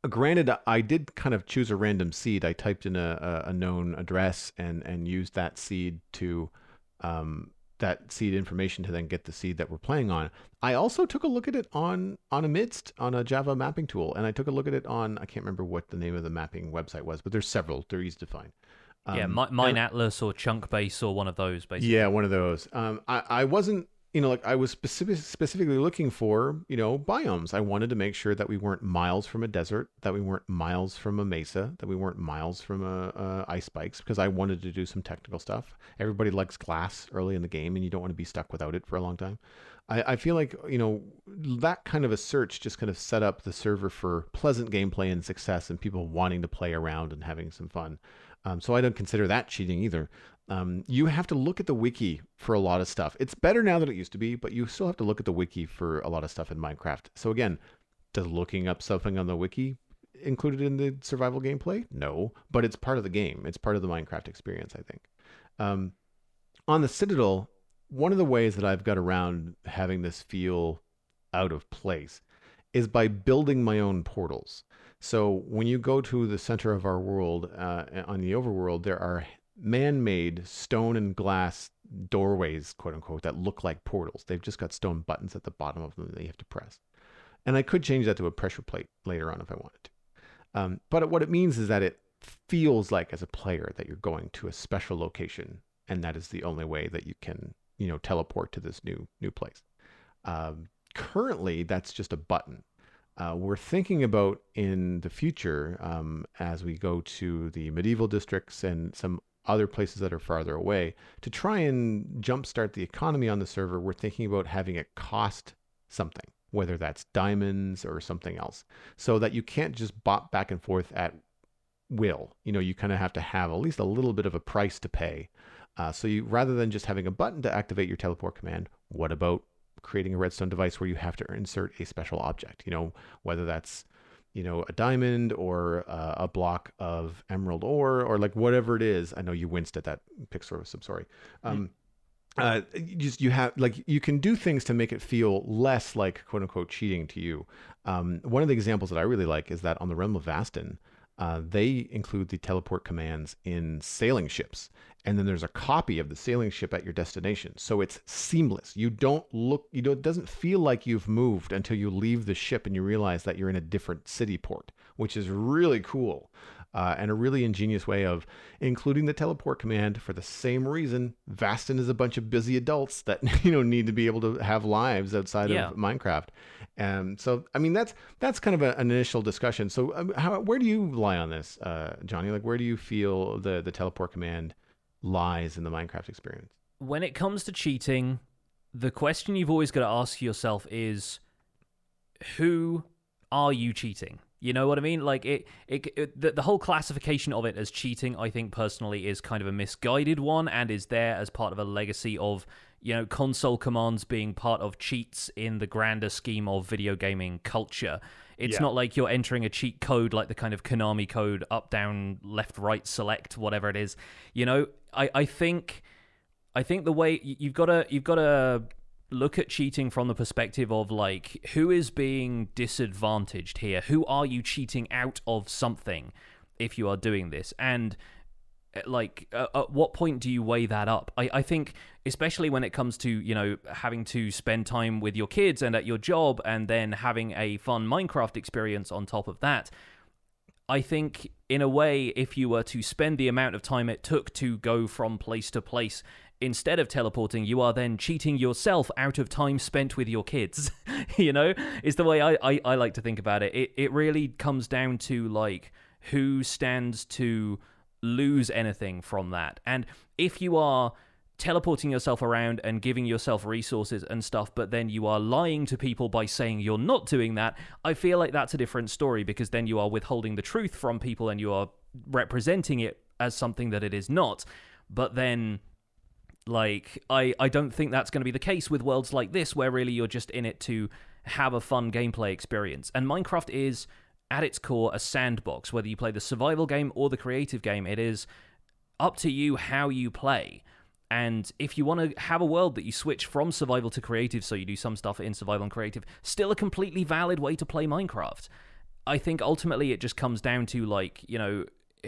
granted i did kind of choose a random seed. I typed in a, a known address and and used that seed to um, that seed information to then get the seed that we're playing on. I also took a look at it on on amidst on a java mapping tool and i took a look at it on i can't remember what the name of the mapping website was but there's several. They're easy to find. Um, yeah mine and, atlas or Chunkbase or one of those basically. Yeah one of those. Um, I, I wasn't you know, like I was specific, specifically looking for, you know, biomes. I wanted to make sure that we weren't miles from a desert, that we weren't miles from a mesa, that we weren't miles from a, a ice spikes, because I wanted to do some technical stuff. Everybody likes glass early in the game, and you don't want to be stuck without it for a long time. I, I feel like you know that kind of a search just kind of set up the server for pleasant gameplay and success, and people wanting to play around and having some fun. Um, so I don't consider that cheating either. Um, you have to look at the wiki for a lot of stuff. It's better now than it used to be, but you still have to look at the wiki for a lot of stuff in Minecraft. So again, does looking up something on the wiki included in the survival gameplay? No, but it's part of the game. It's part of the Minecraft experience, I think. Um, on the Citadel, one of the ways that I've got around having this feel out of place is by building my own portals. So when you go to the center of our world uh, on the overworld, there are man-made stone and glass doorways, quote unquote, that look like portals. They've just got stone buttons at the bottom of them that you have to press. And I could change that to a pressure plate later on if I wanted to. Um, but what it means is that it feels like, as a player, that you're going to a special location, and that is the only way that you can, you know, teleport to this new new place. Um, currently, that's just a button. Uh, we're thinking about in the future um, as we go to the medieval districts and some other places that are farther away to try and jumpstart the economy on the server. We're thinking about having it cost something, whether that's diamonds or something else, so that you can't just bop back and forth at will. You know, you kind of have to have at least a little bit of a price to pay. Uh, so you rather than just having a button to activate your teleport command, what about creating a redstone device where you have to insert a special object? You know, whether that's you know, a diamond or uh, a block of emerald ore or like whatever it is. I know you winced at that Pixl. I'm sorry. Um, uh, you just you have like you can do things to make it feel less like quote unquote cheating to you. Um, one of the examples that I really like is that on the realm of Vastin, uh, they include the teleport commands in sailing ships, and then there's a copy of the sailing ship at your destination. So it's seamless. You don't look, you know, it doesn't feel like you've moved until you leave the ship and you realize that you're in a different city port, which is really cool. Uh, and a really ingenious way of including the teleport command for the same reason Vastin is a bunch of busy adults that you know need to be able to have lives outside yeah. of Minecraft. And so, I mean, that's that's kind of a, an initial discussion. So, um, how, where do you lie on this, uh, Jonny? Like, where do you feel the the teleport command lies in the Minecraft experience. When it comes to cheating, the question you've always got to ask yourself is who are you cheating? You know what I mean? Like it, it, it the, the whole classification of it as cheating, I think personally, is kind of a misguided one, and is there as part of a legacy of you know console commands being part of cheats in the grander scheme of video gaming culture. It's yeah. not like you're entering a cheat code like the kind of Konami code up, down, left, right, select, whatever it is. You know, I, I think I think the way you've got to you've got to look at cheating from the perspective of like who is being disadvantaged here? Who are you cheating out of something if you are doing this? And like uh, at what point do you weigh that up I, I think especially when it comes to you know having to spend time with your kids and at your job and then having a fun minecraft experience on top of that I think, in a way, if you were to spend the amount of time it took to go from place to place instead of teleporting, you are then cheating yourself out of time spent with your kids. you know, is the way I, I, I like to think about it. It it really comes down to like who stands to lose anything from that. And if you are teleporting yourself around and giving yourself resources and stuff, but then you are lying to people by saying you're not doing that, I feel like that's a different story because then you are withholding the truth from people and you are representing it as something that it is not. But then like I I don't think that's going to be the case with worlds like this where really you're just in it to have a fun gameplay experience. And Minecraft is at its core a sandbox whether you play the survival game or the creative game. It is up to you how you play. And if you want to have a world that you switch from survival to creative, so you do some stuff in survival and creative, still a completely valid way to play Minecraft. I think ultimately it just comes down to, like, you know,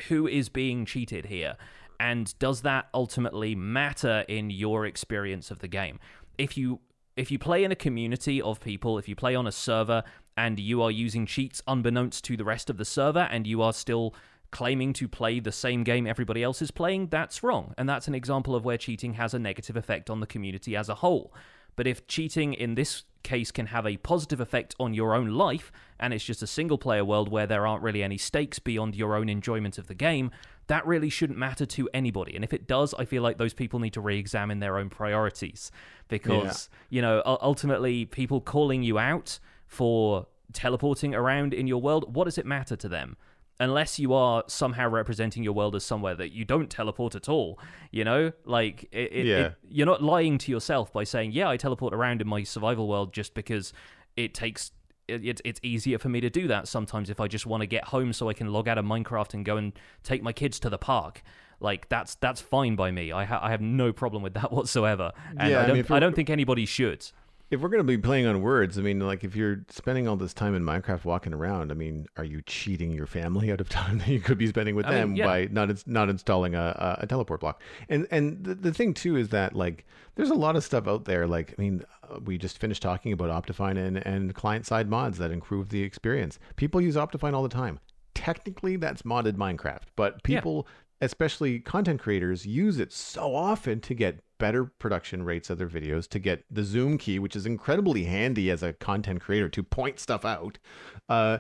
who is being cheated here? And does that ultimately matter in your experience of the game? If you if you play in a community of people, if you play on a server and you are using cheats unbeknownst to the rest of the server and you are still claiming to play the same game everybody else is playing, that's wrong. And that's an example of where cheating has a negative effect on the community as a whole. But if cheating in this case can have a positive effect on your own life, and it's just a single player world where there aren't really any stakes beyond your own enjoyment of the game, that really shouldn't matter to anybody. And if it does, I feel like those people need to re examine their own priorities because, yeah. you know, ultimately, people calling you out for teleporting around in your world, what does it matter to them? unless you are somehow representing your world as somewhere that you don't teleport at all you know? Like it, it, yeah. it, you're not lying to yourself by saying yeah i teleport around in my survival world just because it takes it, it's easier for me to do that sometimes if i just want to get home so i can log out of minecraft and go and take my kids to the park. Like that's that's fine by me. I, ha- I have no problem with that whatsoever. And yeah, i don't I, mean, I don't think anybody should if we're going to be playing on words, I mean, like if you're spending all this time in Minecraft walking around, I mean, are you cheating your family out of time that you could be spending with I them mean, yeah. by not not installing a, a, teleport block? And and the, the thing too is that like there's a lot of stuff out there. Like I mean, uh, we just finished talking about Optifine and and client side mods that improve the experience. People use Optifine all the time. Technically, that's modded Minecraft, but people. Yeah especially content creators, use it so often to get better production rates of their videos, to get the zoom key, which is incredibly handy as a content creator to point stuff out. Uh,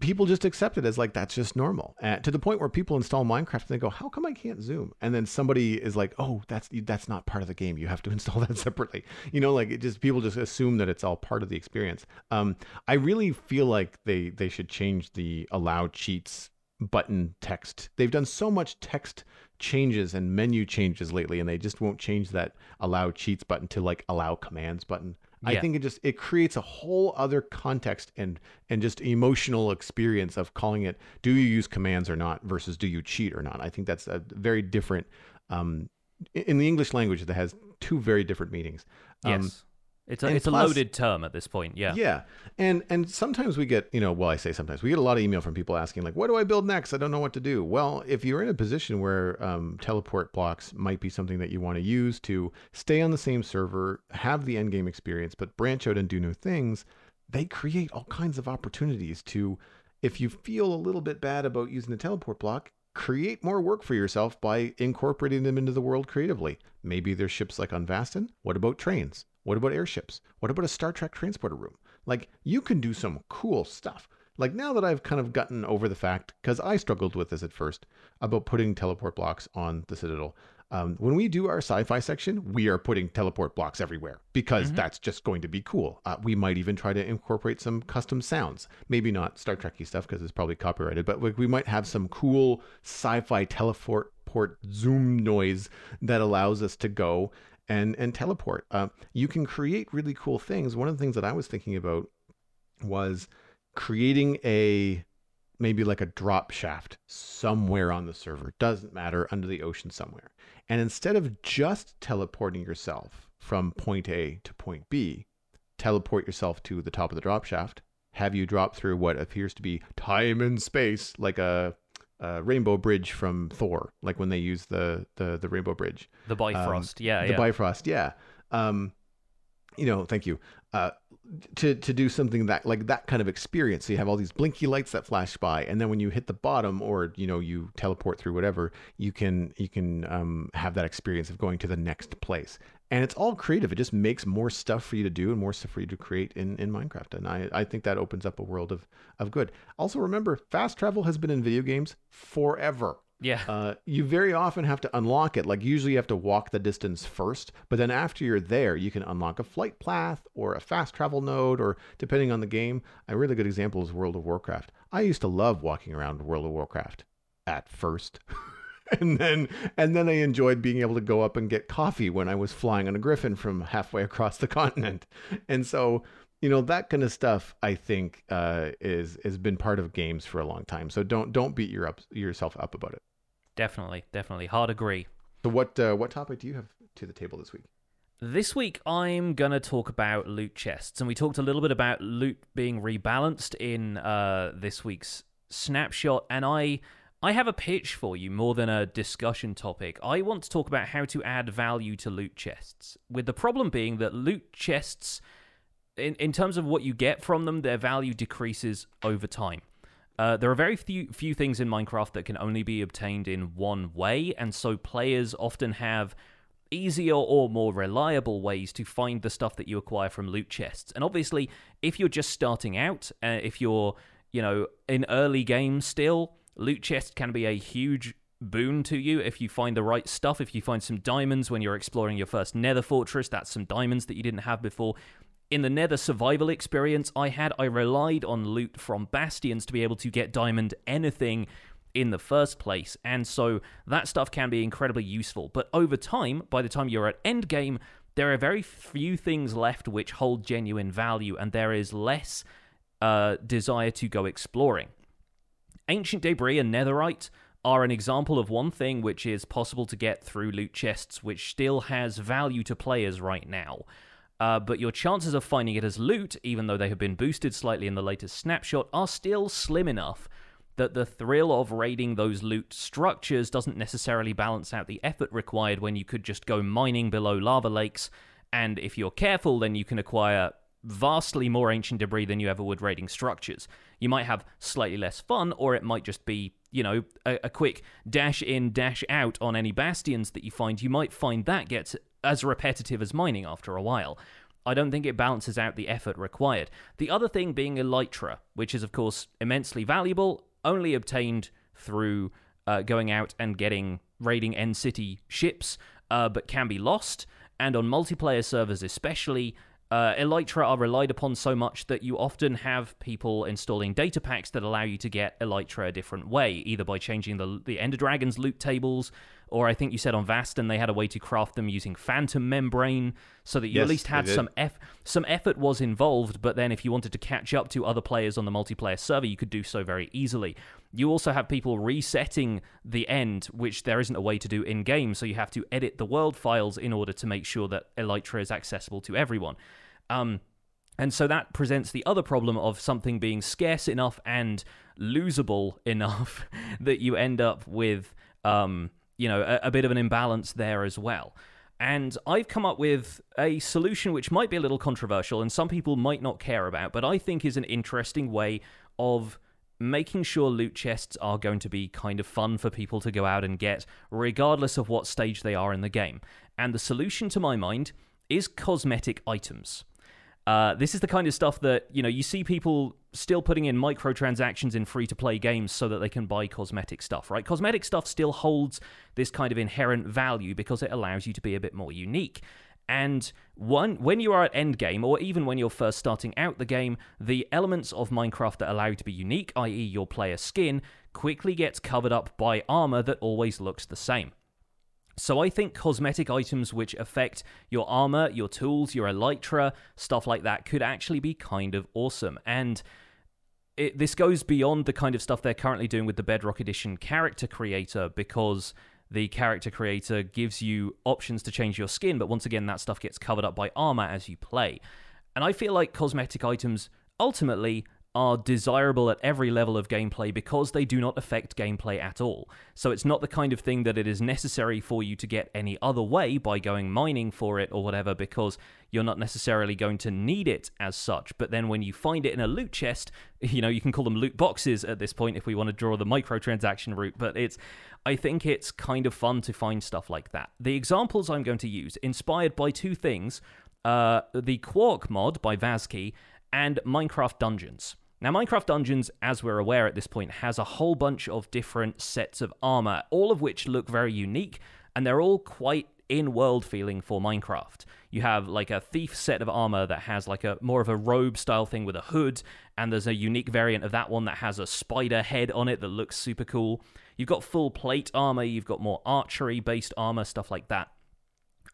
people just accept it as like that's just normal. Uh, to the point where people install minecraft and they go how come i can't zoom? And then somebody is like oh that's that's not part of the game. You have to install that separately. You know like it just people just assume that it's all part of the experience. Um, i really feel like they they should change the allow cheats button text. They've done so much text changes and menu changes lately, and they just won't change that allow cheats button to like allow commands button. Yeah. I think it just it creates a whole other context and and just emotional experience of calling it do you use commands or not versus do you cheat or not. I think that's a very different um, in the English language that has two very different meanings. Um, yes. It's a, it's plus, a loaded term at this point, yeah. Yeah, and and sometimes we get you know well I say sometimes we get a lot of email from people asking like what do I build next I don't know what to do. Well, if you're in a position where um, teleport blocks might be something that you want to use to stay on the same server, have the end game experience, but branch out and do new things, they create all kinds of opportunities to. If you feel a little bit bad about using the teleport block, create more work for yourself by incorporating them into the world creatively. Maybe there's ships like on Vastin. What about trains? What about airships? What about a Star Trek transporter room? Like, you can do some cool stuff. Like, now that I've kind of gotten over the fact, because I struggled with this at first, about putting teleport blocks on the Citadel. Um, when we do our sci fi section, we are putting teleport blocks everywhere because mm-hmm. that's just going to be cool. Uh, we might even try to incorporate some custom sounds. Maybe not Star Trekky stuff because it's probably copyrighted, but like, we might have some cool sci fi teleport zoom noise that allows us to go and and teleport. Uh, you can create really cool things. One of the things that I was thinking about was creating a maybe like a drop shaft somewhere on the server doesn't matter under the ocean somewhere and instead of just teleporting yourself from point a to point b teleport yourself to the top of the drop shaft have you drop through what appears to be time and space like a uh, Rainbow Bridge from Thor, like when they use the the the Rainbow Bridge, the Bifrost, um, yeah, the yeah. Bifrost, yeah. Um, you know, thank you. Uh, to to do something that like that kind of experience. So you have all these blinky lights that flash by, and then when you hit the bottom, or you know you teleport through whatever, you can you can um, have that experience of going to the next place and it's all creative. It just makes more stuff for you to do and more stuff for you to create in, in Minecraft. And I, I think that opens up a world of, of good. Also, remember, fast travel has been in video games forever. Yeah. Uh, you very often have to unlock it. Like, usually you have to walk the distance first, but then after you're there, you can unlock a flight path or a fast travel node, or depending on the game. A really good example is World of Warcraft. I used to love walking around World of Warcraft at first. and then and then I enjoyed being able to go up and get coffee when I was flying on a griffin from halfway across the continent. And so, you know, that kind of stuff I think uh, is has been part of games for a long time. So don't don't beat your up yourself up about it. Definitely, definitely, hard agree. So what uh, what topic do you have to the table this week? This week, I'm going to talk about loot chests. And we talked a little bit about loot being rebalanced in uh, this week's snapshot. And I I have a pitch for you more than a discussion topic. I want to talk about how to add value to loot chests. With the problem being that loot chests, in, in terms of what you get from them, their value decreases over time. Uh, there are very few few things in Minecraft that can only be obtained in one way, and so players often have easier or more reliable ways to find the stuff that you acquire from loot chests. And obviously, if you're just starting out, uh, if you're you know in early game still, loot chests can be a huge boon to you if you find the right stuff. If you find some diamonds when you're exploring your first Nether fortress, that's some diamonds that you didn't have before in the Nether survival experience I had, I relied on loot from bastions to be able to get diamond anything in the first place, and so that stuff can be incredibly useful. But over time, by the time you're at endgame, there are very few things left which hold genuine value, and there is less uh, desire to go exploring. Ancient debris and netherite are an example of one thing which is possible to get through loot chests, which still has value to players right now. Uh, but your chances of finding it as loot, even though they have been boosted slightly in the latest snapshot, are still slim enough that the thrill of raiding those loot structures doesn't necessarily balance out the effort required when you could just go mining below lava lakes, and if you're careful, then you can acquire vastly more ancient debris than you ever would raiding structures. You might have slightly less fun, or it might just be, you know, a, a quick dash in, dash out on any bastions that you find. You might find that gets as repetitive as mining after a while. I don't think it balances out the effort required. The other thing being elytra, which is, of course, immensely valuable, only obtained through uh, going out and getting raiding End City ships, uh, but can be lost. And on multiplayer servers, especially, uh, Elytra are relied upon so much that you often have people installing data packs that allow you to get Elytra a different way, either by changing the the Ender Dragon's loot tables, or I think you said on Vaston they had a way to craft them using Phantom Membrane, so that you Yes, at least had some eff- some effort was involved. But then, if you wanted to catch up to other players on the multiplayer server, you could do so very easily. You also have people resetting the end, which there isn't a way to do in game, so you have to edit the world files in order to make sure that Elytra is accessible to everyone. Um, and so that presents the other problem of something being scarce enough and losable enough that you end up with, um, you know, a, a bit of an imbalance there as well. And I've come up with a solution which might be a little controversial and some people might not care about, but I think is an interesting way of making sure loot chests are going to be kind of fun for people to go out and get, regardless of what stage they are in the game. And the solution, to my mind, is cosmetic items. Uh, this is the kind of stuff that you know you see people still putting in microtransactions in free-to-play games so that they can buy cosmetic stuff, right? Cosmetic stuff still holds this kind of inherent value because it allows you to be a bit more unique. And one, when you are at endgame, or even when you're first starting out the game, the elements of Minecraft that allow you to be unique, i.e., your player skin, quickly gets covered up by armor that always looks the same. So I think cosmetic items which affect your armor, your tools, your elytra, stuff like that could actually be kind of awesome. And it, this goes beyond the kind of stuff they're currently doing with the Bedrock Edition character creator because the character creator gives you options to change your skin, but once again, that stuff gets covered up by armor as you play. And I feel like cosmetic items ultimately are desirable at every level of gameplay because they do not affect gameplay at all. So it's not the kind of thing that it is necessary for you to get any other way by going mining for it or whatever because you're not necessarily going to need it as such. But then when you find it in a loot chest, you know, you can call them loot boxes at this point if we want to draw the microtransaction route, but it's I think it's kind of fun to find stuff like that. The examples I'm going to use inspired by two things, uh, the Quark mod by Vazkii and Minecraft Dungeons. Now, Minecraft Dungeons, as we're aware at this point, has a whole bunch of different sets of armor, all of which look very unique, and they're all quite in world feeling for Minecraft. You have like a thief set of armor that has like a more of a robe style thing with a hood, and there's a unique variant of that one that has a spider head on it that looks super cool. You've got full plate armor, you've got more archery based armor, stuff like that.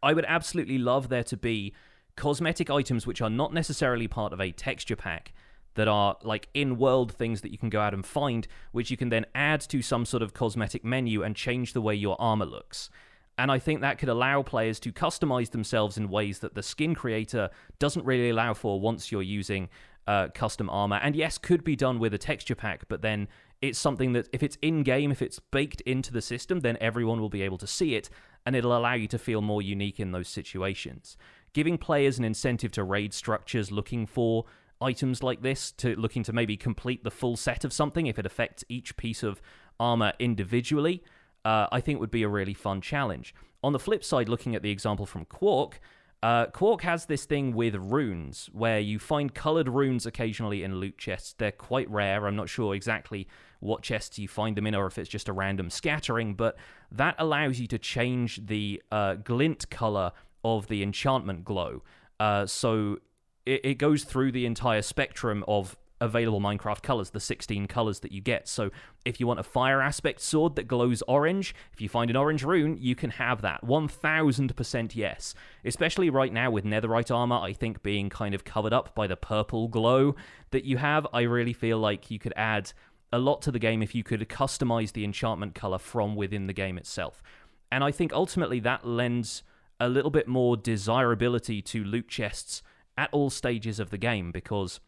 I would absolutely love there to be cosmetic items which are not necessarily part of a texture pack that are like in world things that you can go out and find, which you can then add to some sort of cosmetic menu and change the way your armor looks. And I think that could allow players to customize themselves in ways that the skin creator doesn't really allow for once you're using uh, custom armor. And yes, could be done with a texture pack, but then it's something that if it's in game, if it's baked into the system, then everyone will be able to see it, and it'll allow you to feel more unique in those situations. Giving players an incentive to raid structures looking for items like this to looking to maybe complete the full set of something if it affects each piece of armor individually, uh, I think would be a really fun challenge. On the flip side, looking at the example from Quark, uh, Quark has this thing with runes where you find colored runes occasionally in loot chests. They're quite rare. I'm not sure exactly what chests you find them in or if it's just a random scattering, but that allows you to change the uh, glint color of the enchantment glow. Uh, so it, it goes through the entire spectrum of available Minecraft colors, the 16 colors that you get. So if you want a fire aspect sword that glows orange, if you find an orange rune, you can have that. 1000% yes. Especially right now with netherite armor, I think being kind of covered up by the purple glow that you have, I really feel like you could add a lot to the game if you could customize the enchantment color from within the game itself. And I think ultimately that lends a little bit more desirability to loot chests at all stages of the game because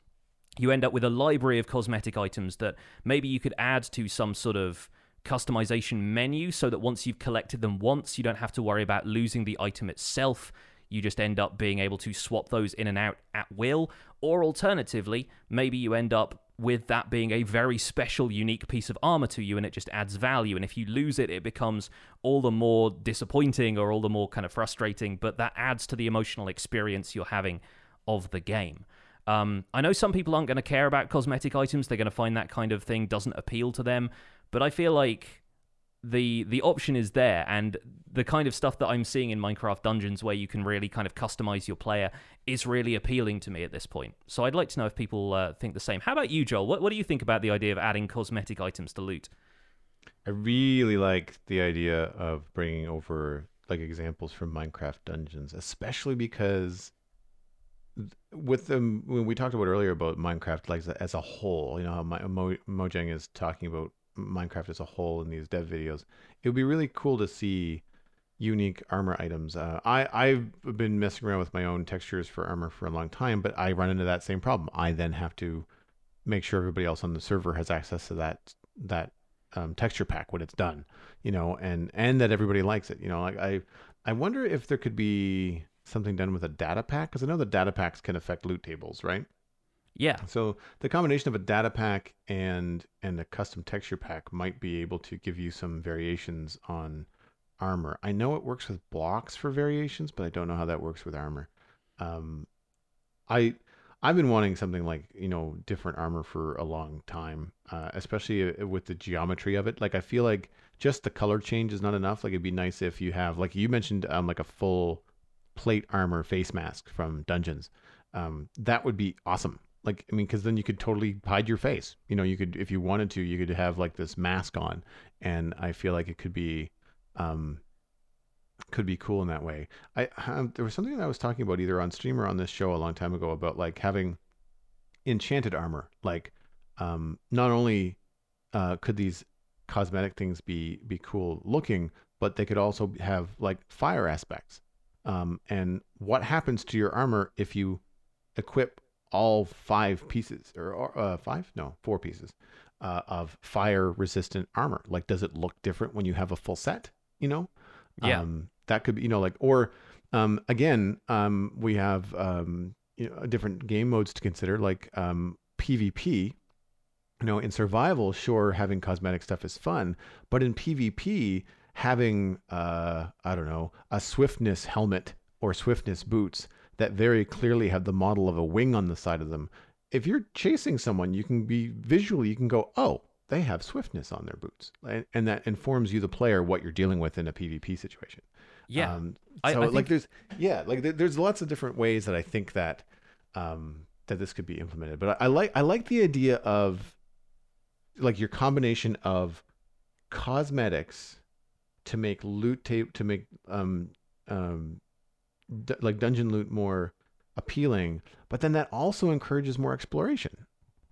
you end up with a library of cosmetic items that maybe you could add to some sort of customization menu so that once you've collected them once, you don't have to worry about losing the item itself. You just end up being able to swap those in and out at will. Or alternatively, maybe you end up with that being a very special, unique piece of armor to you and it just adds value. And if you lose it, it becomes all the more disappointing or all the more kind of frustrating, but that adds to the emotional experience you're having of the game. Um, I know some people aren't going to care about cosmetic items; they're going to find that kind of thing doesn't appeal to them. But I feel like the the option is there, and the kind of stuff that I'm seeing in Minecraft Dungeons, where you can really kind of customize your player, is really appealing to me at this point. So I'd like to know if people uh, think the same. How about you, Joel? What what do you think about the idea of adding cosmetic items to loot? I really like the idea of bringing over like examples from Minecraft Dungeons, especially because with them when we talked about earlier about Minecraft like as a whole, you know how Mo, Mojang is talking about Minecraft as a whole in these dev videos. It would be really cool to see unique armor items. Uh, I I've been messing around with my own textures for armor for a long time, but I run into that same problem. I then have to make sure everybody else on the server has access to that that um, texture pack when it's done, you know, and and that everybody likes it. You know, like I I wonder if there could be something done with a data pack? Because I know the data packs can affect loot tables, right? Yeah. So the combination of a data pack and and a custom texture pack might be able to give you some variations on armor. I know it works with blocks for variations, but I don't know how that works with armor. Um, I I've been wanting something like you know different armor for a long time, uh, especially uh, with the geometry of it. Like I feel like just the color change is not enough. Like it'd be nice if you have like you mentioned um, like a full plate armor face mask from Dungeons. Um, that would be awesome. Like, I mean, because then you could totally hide your face. You know, you could, if you wanted to, you could have like this mask on, and I feel like it could be, um, could be cool in that way. I um, there was something that I was talking about either on stream or on this show a long time ago about like having enchanted armor. Like, um, not only uh, could these cosmetic things be be cool looking, but they could also have like fire aspects. Um, and what happens to your armor if you equip all five pieces or uh, five? No, four pieces uh, of fire resistant armor. Like, does it look different when you have a full set? You know, yeah, um, that could be, you know, like, or um, again, um, we have um, you know different game modes to consider, like um, PvP. You know, in survival, sure, having cosmetic stuff is fun, but in PvP, having uh, I don't know a swiftness helmet or swiftness boots that very clearly have the model of a wing on the side of them. If you're chasing someone, you can be visually you can go, oh, they have swiftness on their boots, and, and that informs you, the player, what you're dealing with in a PvP situation. Yeah. Um, so I, I like there's yeah like there's lots of different ways that I think that um, that this could be implemented. But I, I like I like the idea of like your combination of cosmetics to make loot tape to make um um d- like dungeon loot more appealing but then that also encourages more exploration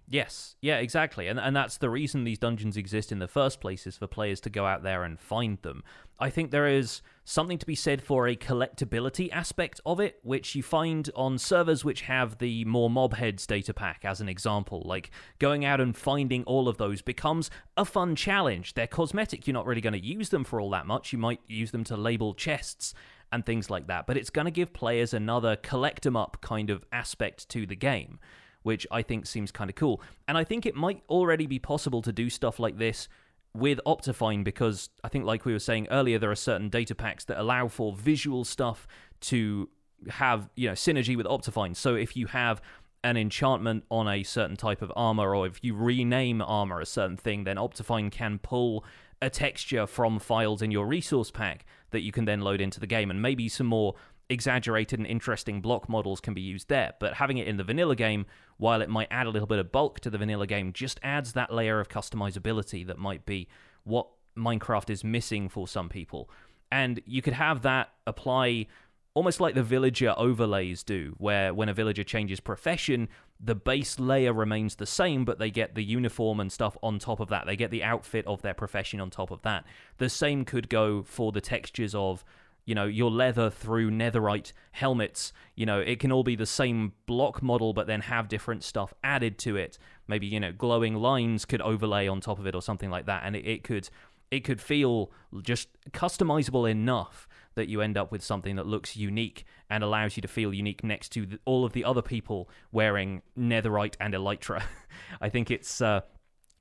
Yes, yeah, exactly. And and that's the reason these dungeons exist in the first place is for players to go out there and find them. I think there is something to be said for a collectability aspect of it, which you find on servers which have the more mob heads data pack as an example. Like going out and finding all of those becomes a fun challenge. They're cosmetic, you're not really going to use them for all that much. You might use them to label chests and things like that, but it's going to give players another collect 'em up kind of aspect to the game which I think seems kind of cool. And I think it might already be possible to do stuff like this with Optifine because I think, like we were saying earlier, there are certain data packs that allow for visual stuff to have you know synergy with Optifine. So if you have an enchantment on a certain type of armor, or if you rename armor a certain thing, then Optifine can pull a texture from files in your resource pack that you can then load into the game, and maybe some more exaggerated and interesting block models can be used there. But having it in the vanilla game, while it might add a little bit of bulk to the vanilla game, just adds that layer of customizability that might be what Minecraft is missing for some people. And you could have that apply almost like the villager overlays do, where when a villager changes profession, the base layer remains the same, but they get the uniform and stuff on top of that. They get the outfit of their profession on top of that. The same could go for the textures of you know your leather through netherite helmets. You know it can all be the same block model but then have different stuff added to it. Maybe you know glowing lines could overlay on top of it or something like that. And it, it could it could feel just customizable enough that you end up with something that looks unique and allows you to feel unique next to the, all of the other people wearing netherite and elytra. I think it's uh,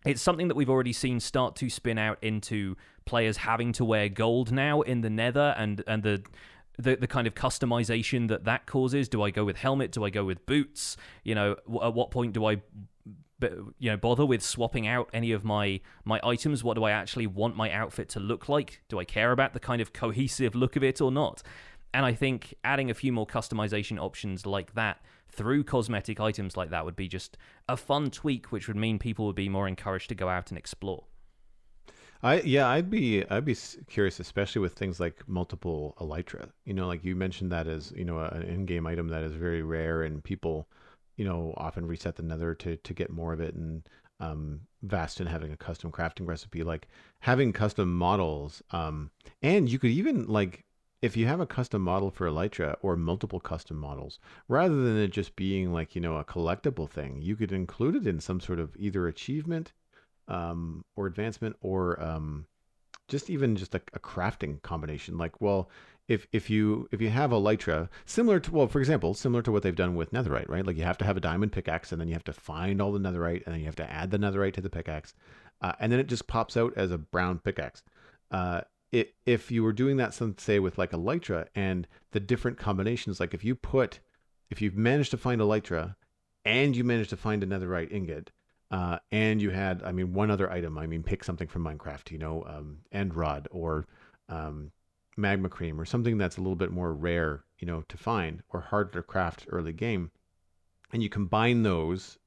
it's something that we've already seen start to spin out into players having to wear gold now in the nether and and the the, the kind of customization that that causes. Do i go with helmet? Do i go with boots? You know at what point do i you know bother with swapping out any of my my items? What do i actually want my outfit to look like? Do i care about the kind of cohesive look of it or not? And i think adding a few more customization options like that through cosmetic items like that would be just a fun tweak, which would mean people would be more encouraged to go out and explore. I yeah, I'd be I'd be curious, especially with things like multiple elytra. You know, like you mentioned that as you know an in-game item that is very rare, and people, you know, often reset the Nether to to get more of it. And um, Vastin having a custom crafting recipe, like having custom models, um, and you could even like if you have a custom model for Elytra or multiple custom models, rather than it just being like, you know, a collectible thing, you could include it in some sort of either achievement um, or advancement or um, just even just a, a, crafting combination. Like, well, if if you if you have Elytra, similar to well, for example, similar to what they've done with Netherite, right? Like you have to have a diamond pickaxe, and then you have to find all the Netherite, and then you have to add the Netherite to the pickaxe, uh, and then it just pops out as a brown pickaxe. Uh, it, if you were doing that, some say with like Elytra and the different combinations, like if you put, if you've managed to find Elytra and you managed to find netherite ingot, uh, and you had, I mean, one other item. I mean, pick something from Minecraft, you know, um, end rod or um, magma cream or something that's a little bit more rare, you know, to find or harder to craft early game, and you combine those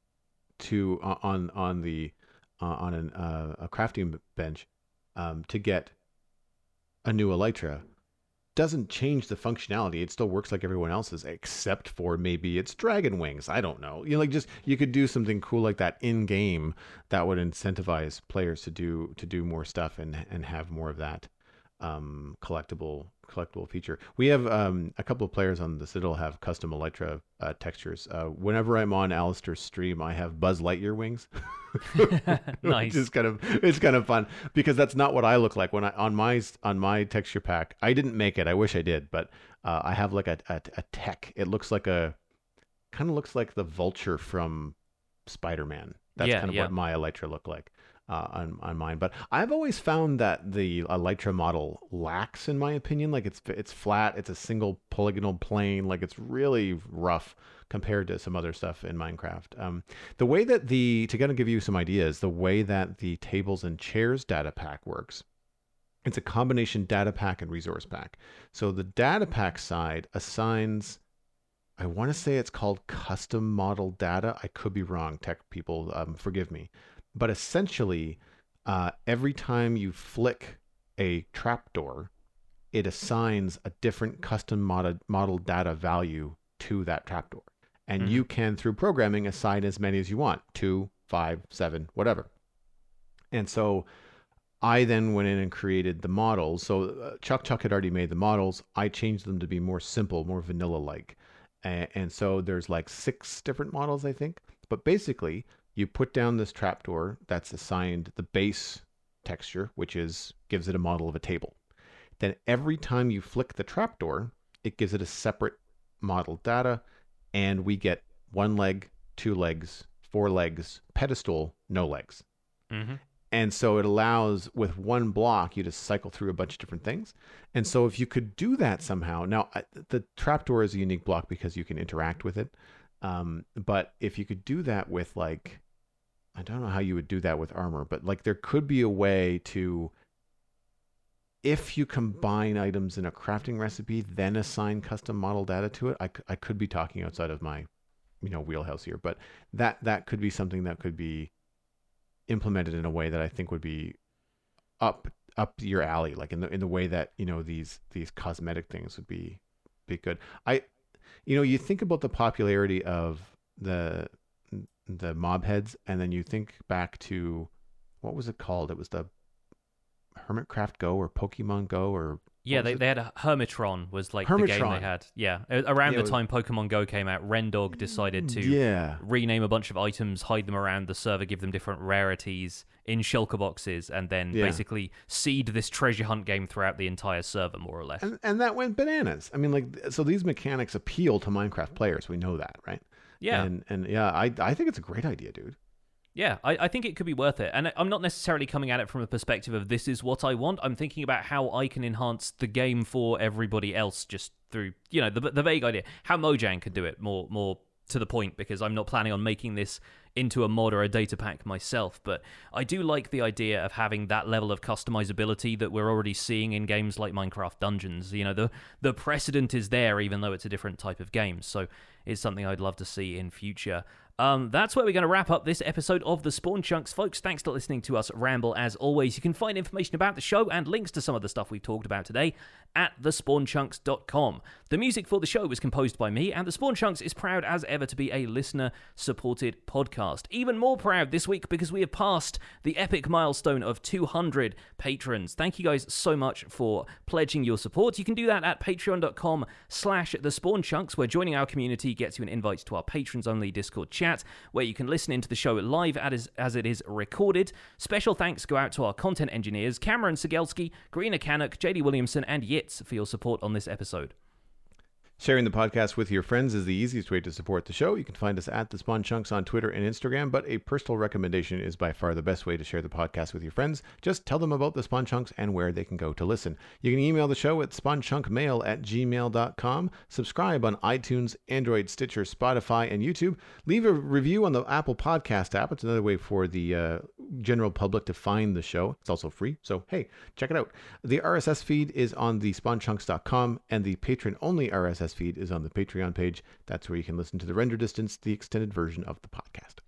to uh, on on the uh, on an, uh, a crafting bench um, to get a new Elytra doesn't change the functionality. It still works like everyone else's, except for maybe it's dragon wings. I don't know. You know, like just you could do something cool like that in game that would incentivize players to do to do more stuff and and have more of that um, collectible collectible feature. We have um, a couple of players on the Citadel have custom Elytra uh, textures. Uh, whenever I'm on Alistair's stream, I have Buzz Lightyear wings. nice. It's kind of it's kind of fun because that's not what I look like when I on my on my texture pack. I didn't make it. I wish I did, but uh, I have like a, a, a tech. It looks like a kind of looks like the vulture from Spider Man. That's yeah, kind of yeah. what my Elytra looked like uh, on on mine. But I've always found that the Elytra model lacks, in my opinion. Like it's it's flat, it's a single polygonal plane, like it's really rough compared to some other stuff in Minecraft. Um, the way that the to kind of give you some ideas, the way that the tables and chairs data pack works. It's a combination data pack and resource pack. So the data pack side assigns I want to say it's called custom model data. I could be wrong. Tech people, um, forgive me. But essentially, uh, every time you flick a trapdoor, it assigns a different custom model, model data value to that trapdoor. And mm-hmm. you can, through programming, assign as many as you want two, five, seven, whatever. And so I then went in and created the models. So uh, Chuck Chuck had already made the models. I changed them to be more simple, more vanilla like. And, and so there's like six different models, I think. But basically, you put down this trapdoor that's assigned the base texture, which is gives it a model of a table. Then every time you flick the trapdoor, it gives it a separate model data, and we get one leg two legs, four legs, pedestal, no legs. Mm-hmm. And so it allows with one block you to cycle through a bunch of different things. And so if you could do that somehow, now the trapdoor is a unique block because you can interact with it. Um, but if you could do that with like, I don't know how you would do that with armor, but like there could be a way to, if you combine items in a crafting recipe, then assign custom model data to it. I, I could be talking outside of my, you know, wheelhouse here, but that that could be something that could be implemented in a way that I think would be up up your alley, like in the in the way that you know these these cosmetic things would be be good. I, you know, you think about the popularity of the the mob heads, and then you think back to what was it called? It was the Hermitcraft Go or Pokemon Go or Yeah, they, it? they had a Hermitron was like the game they had. Yeah, around Yeah, the it was- time Pokemon Go came out, Rendog decided to yeah rename a bunch of items, hide them around the server, give them different rarities in shulker boxes, and then Yeah. basically seed this treasure hunt game throughout the entire server, more or less. and and that went bananas. I mean, like so these mechanics appeal to Minecraft players. We know that, right? Yeah, And and yeah, I I think it's a great idea, dude. Yeah, I, I think it could be worth it. And I'm not necessarily coming at it from a perspective of this is what I want. I'm thinking about how I can enhance the game for everybody else just through, you know, the, the vague idea. How Mojang could do it more more to the point because I'm not planning on making this into a mod or a data pack myself. But I do like the idea of having that level of customizability that we're already seeing in games like Minecraft Dungeons. You know, the the precedent is there even though it's a different type of game. So it's something I'd love to see in future. Um, that's where we're going to wrap up this episode of the Spawn Chunks, folks. Thanks for listening to us ramble as always. You can find information about the show and links to some of the stuff we've talked about today at thespawnchunks.com. The music for the show was composed by me, and the Spawn Chunks is proud as ever to be a listener supported podcast. Even more proud this week because we have passed the epic milestone of 200 patrons. Thank you guys so much for pledging your support. You can do that at patreon.com slash the spawn chunks, where joining our community gets you an invite to our patrons only Discord chat, where you can listen into the show live as, as it is recorded. Special thanks go out to our content engineers, Cameron Sigelski, Karina Canuck, JD Williamson, and Yitz for your support on this episode. Sharing the podcast with your friends is the easiest way to support the show. You can find us at the Spawn Chunks on Twitter and Instagram, but a personal recommendation is by far the best way to share the podcast with your friends. Just tell them about the Spawn Chunks and where they can go to listen. You can email the show at spawnchunkmail at gmail.com. Subscribe on iTunes, Android, Stitcher, Spotify, and YouTube. Leave a review on the Apple Podcast app. It's another way for the uh, general public to find the show. It's also free, so hey, check it out. The RSS feed is on the spawnchunks.com, and the patron only RSS feed is on the Patreon page. That's where you can listen to the render distance, the extended version of the podcast.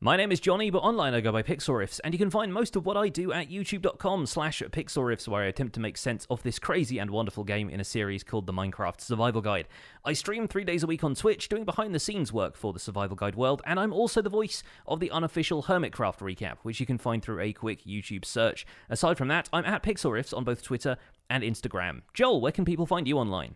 My name is Jonny, but online I go by Pixlriffs, and you can find most of what I do at youtube.com slash pixlriffs, where I attempt to make sense of this crazy and wonderful game in a series called the Minecraft Survival Guide. I stream three days a week on Twitch, doing behind-the-scenes work for the Survival Guide world, and I'm also the voice of the unofficial Hermitcraft recap, which you can find through a quick YouTube search. Aside from that, I'm at Pixlriffs on both Twitter and Instagram. Joel, where can people find you online?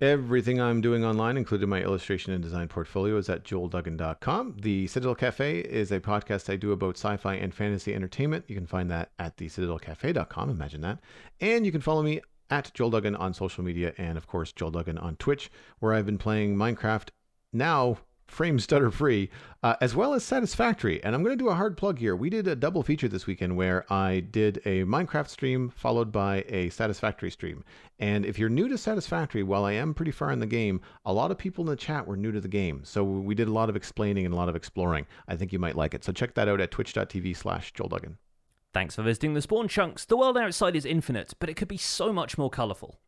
Everything I'm doing online, including my illustration and design portfolio, is at joelduggan.com. The Citadel Cafe is a podcast I do about sci fi and fantasy entertainment. You can find that at thecitadelcafe.com. Imagine that. And you can follow me at Joel Duggan on social media and, of course, Joel Duggan on Twitch, where I've been playing Minecraft now frame stutter free, uh, as well as Satisfactory. And I'm going to do a hard plug here. We did a double feature this weekend where I did a Minecraft stream followed by a Satisfactory stream. And if you're new to Satisfactory, while I am pretty far in the game, a lot of people in the chat were new to the game. So we did a lot of explaining and a lot of exploring. I think you might like it. So check that out at twitch.tv slash Joel Duggan. Thanks for visiting the Spawn Chunks. The world outside is infinite, but it could be so much more colourful.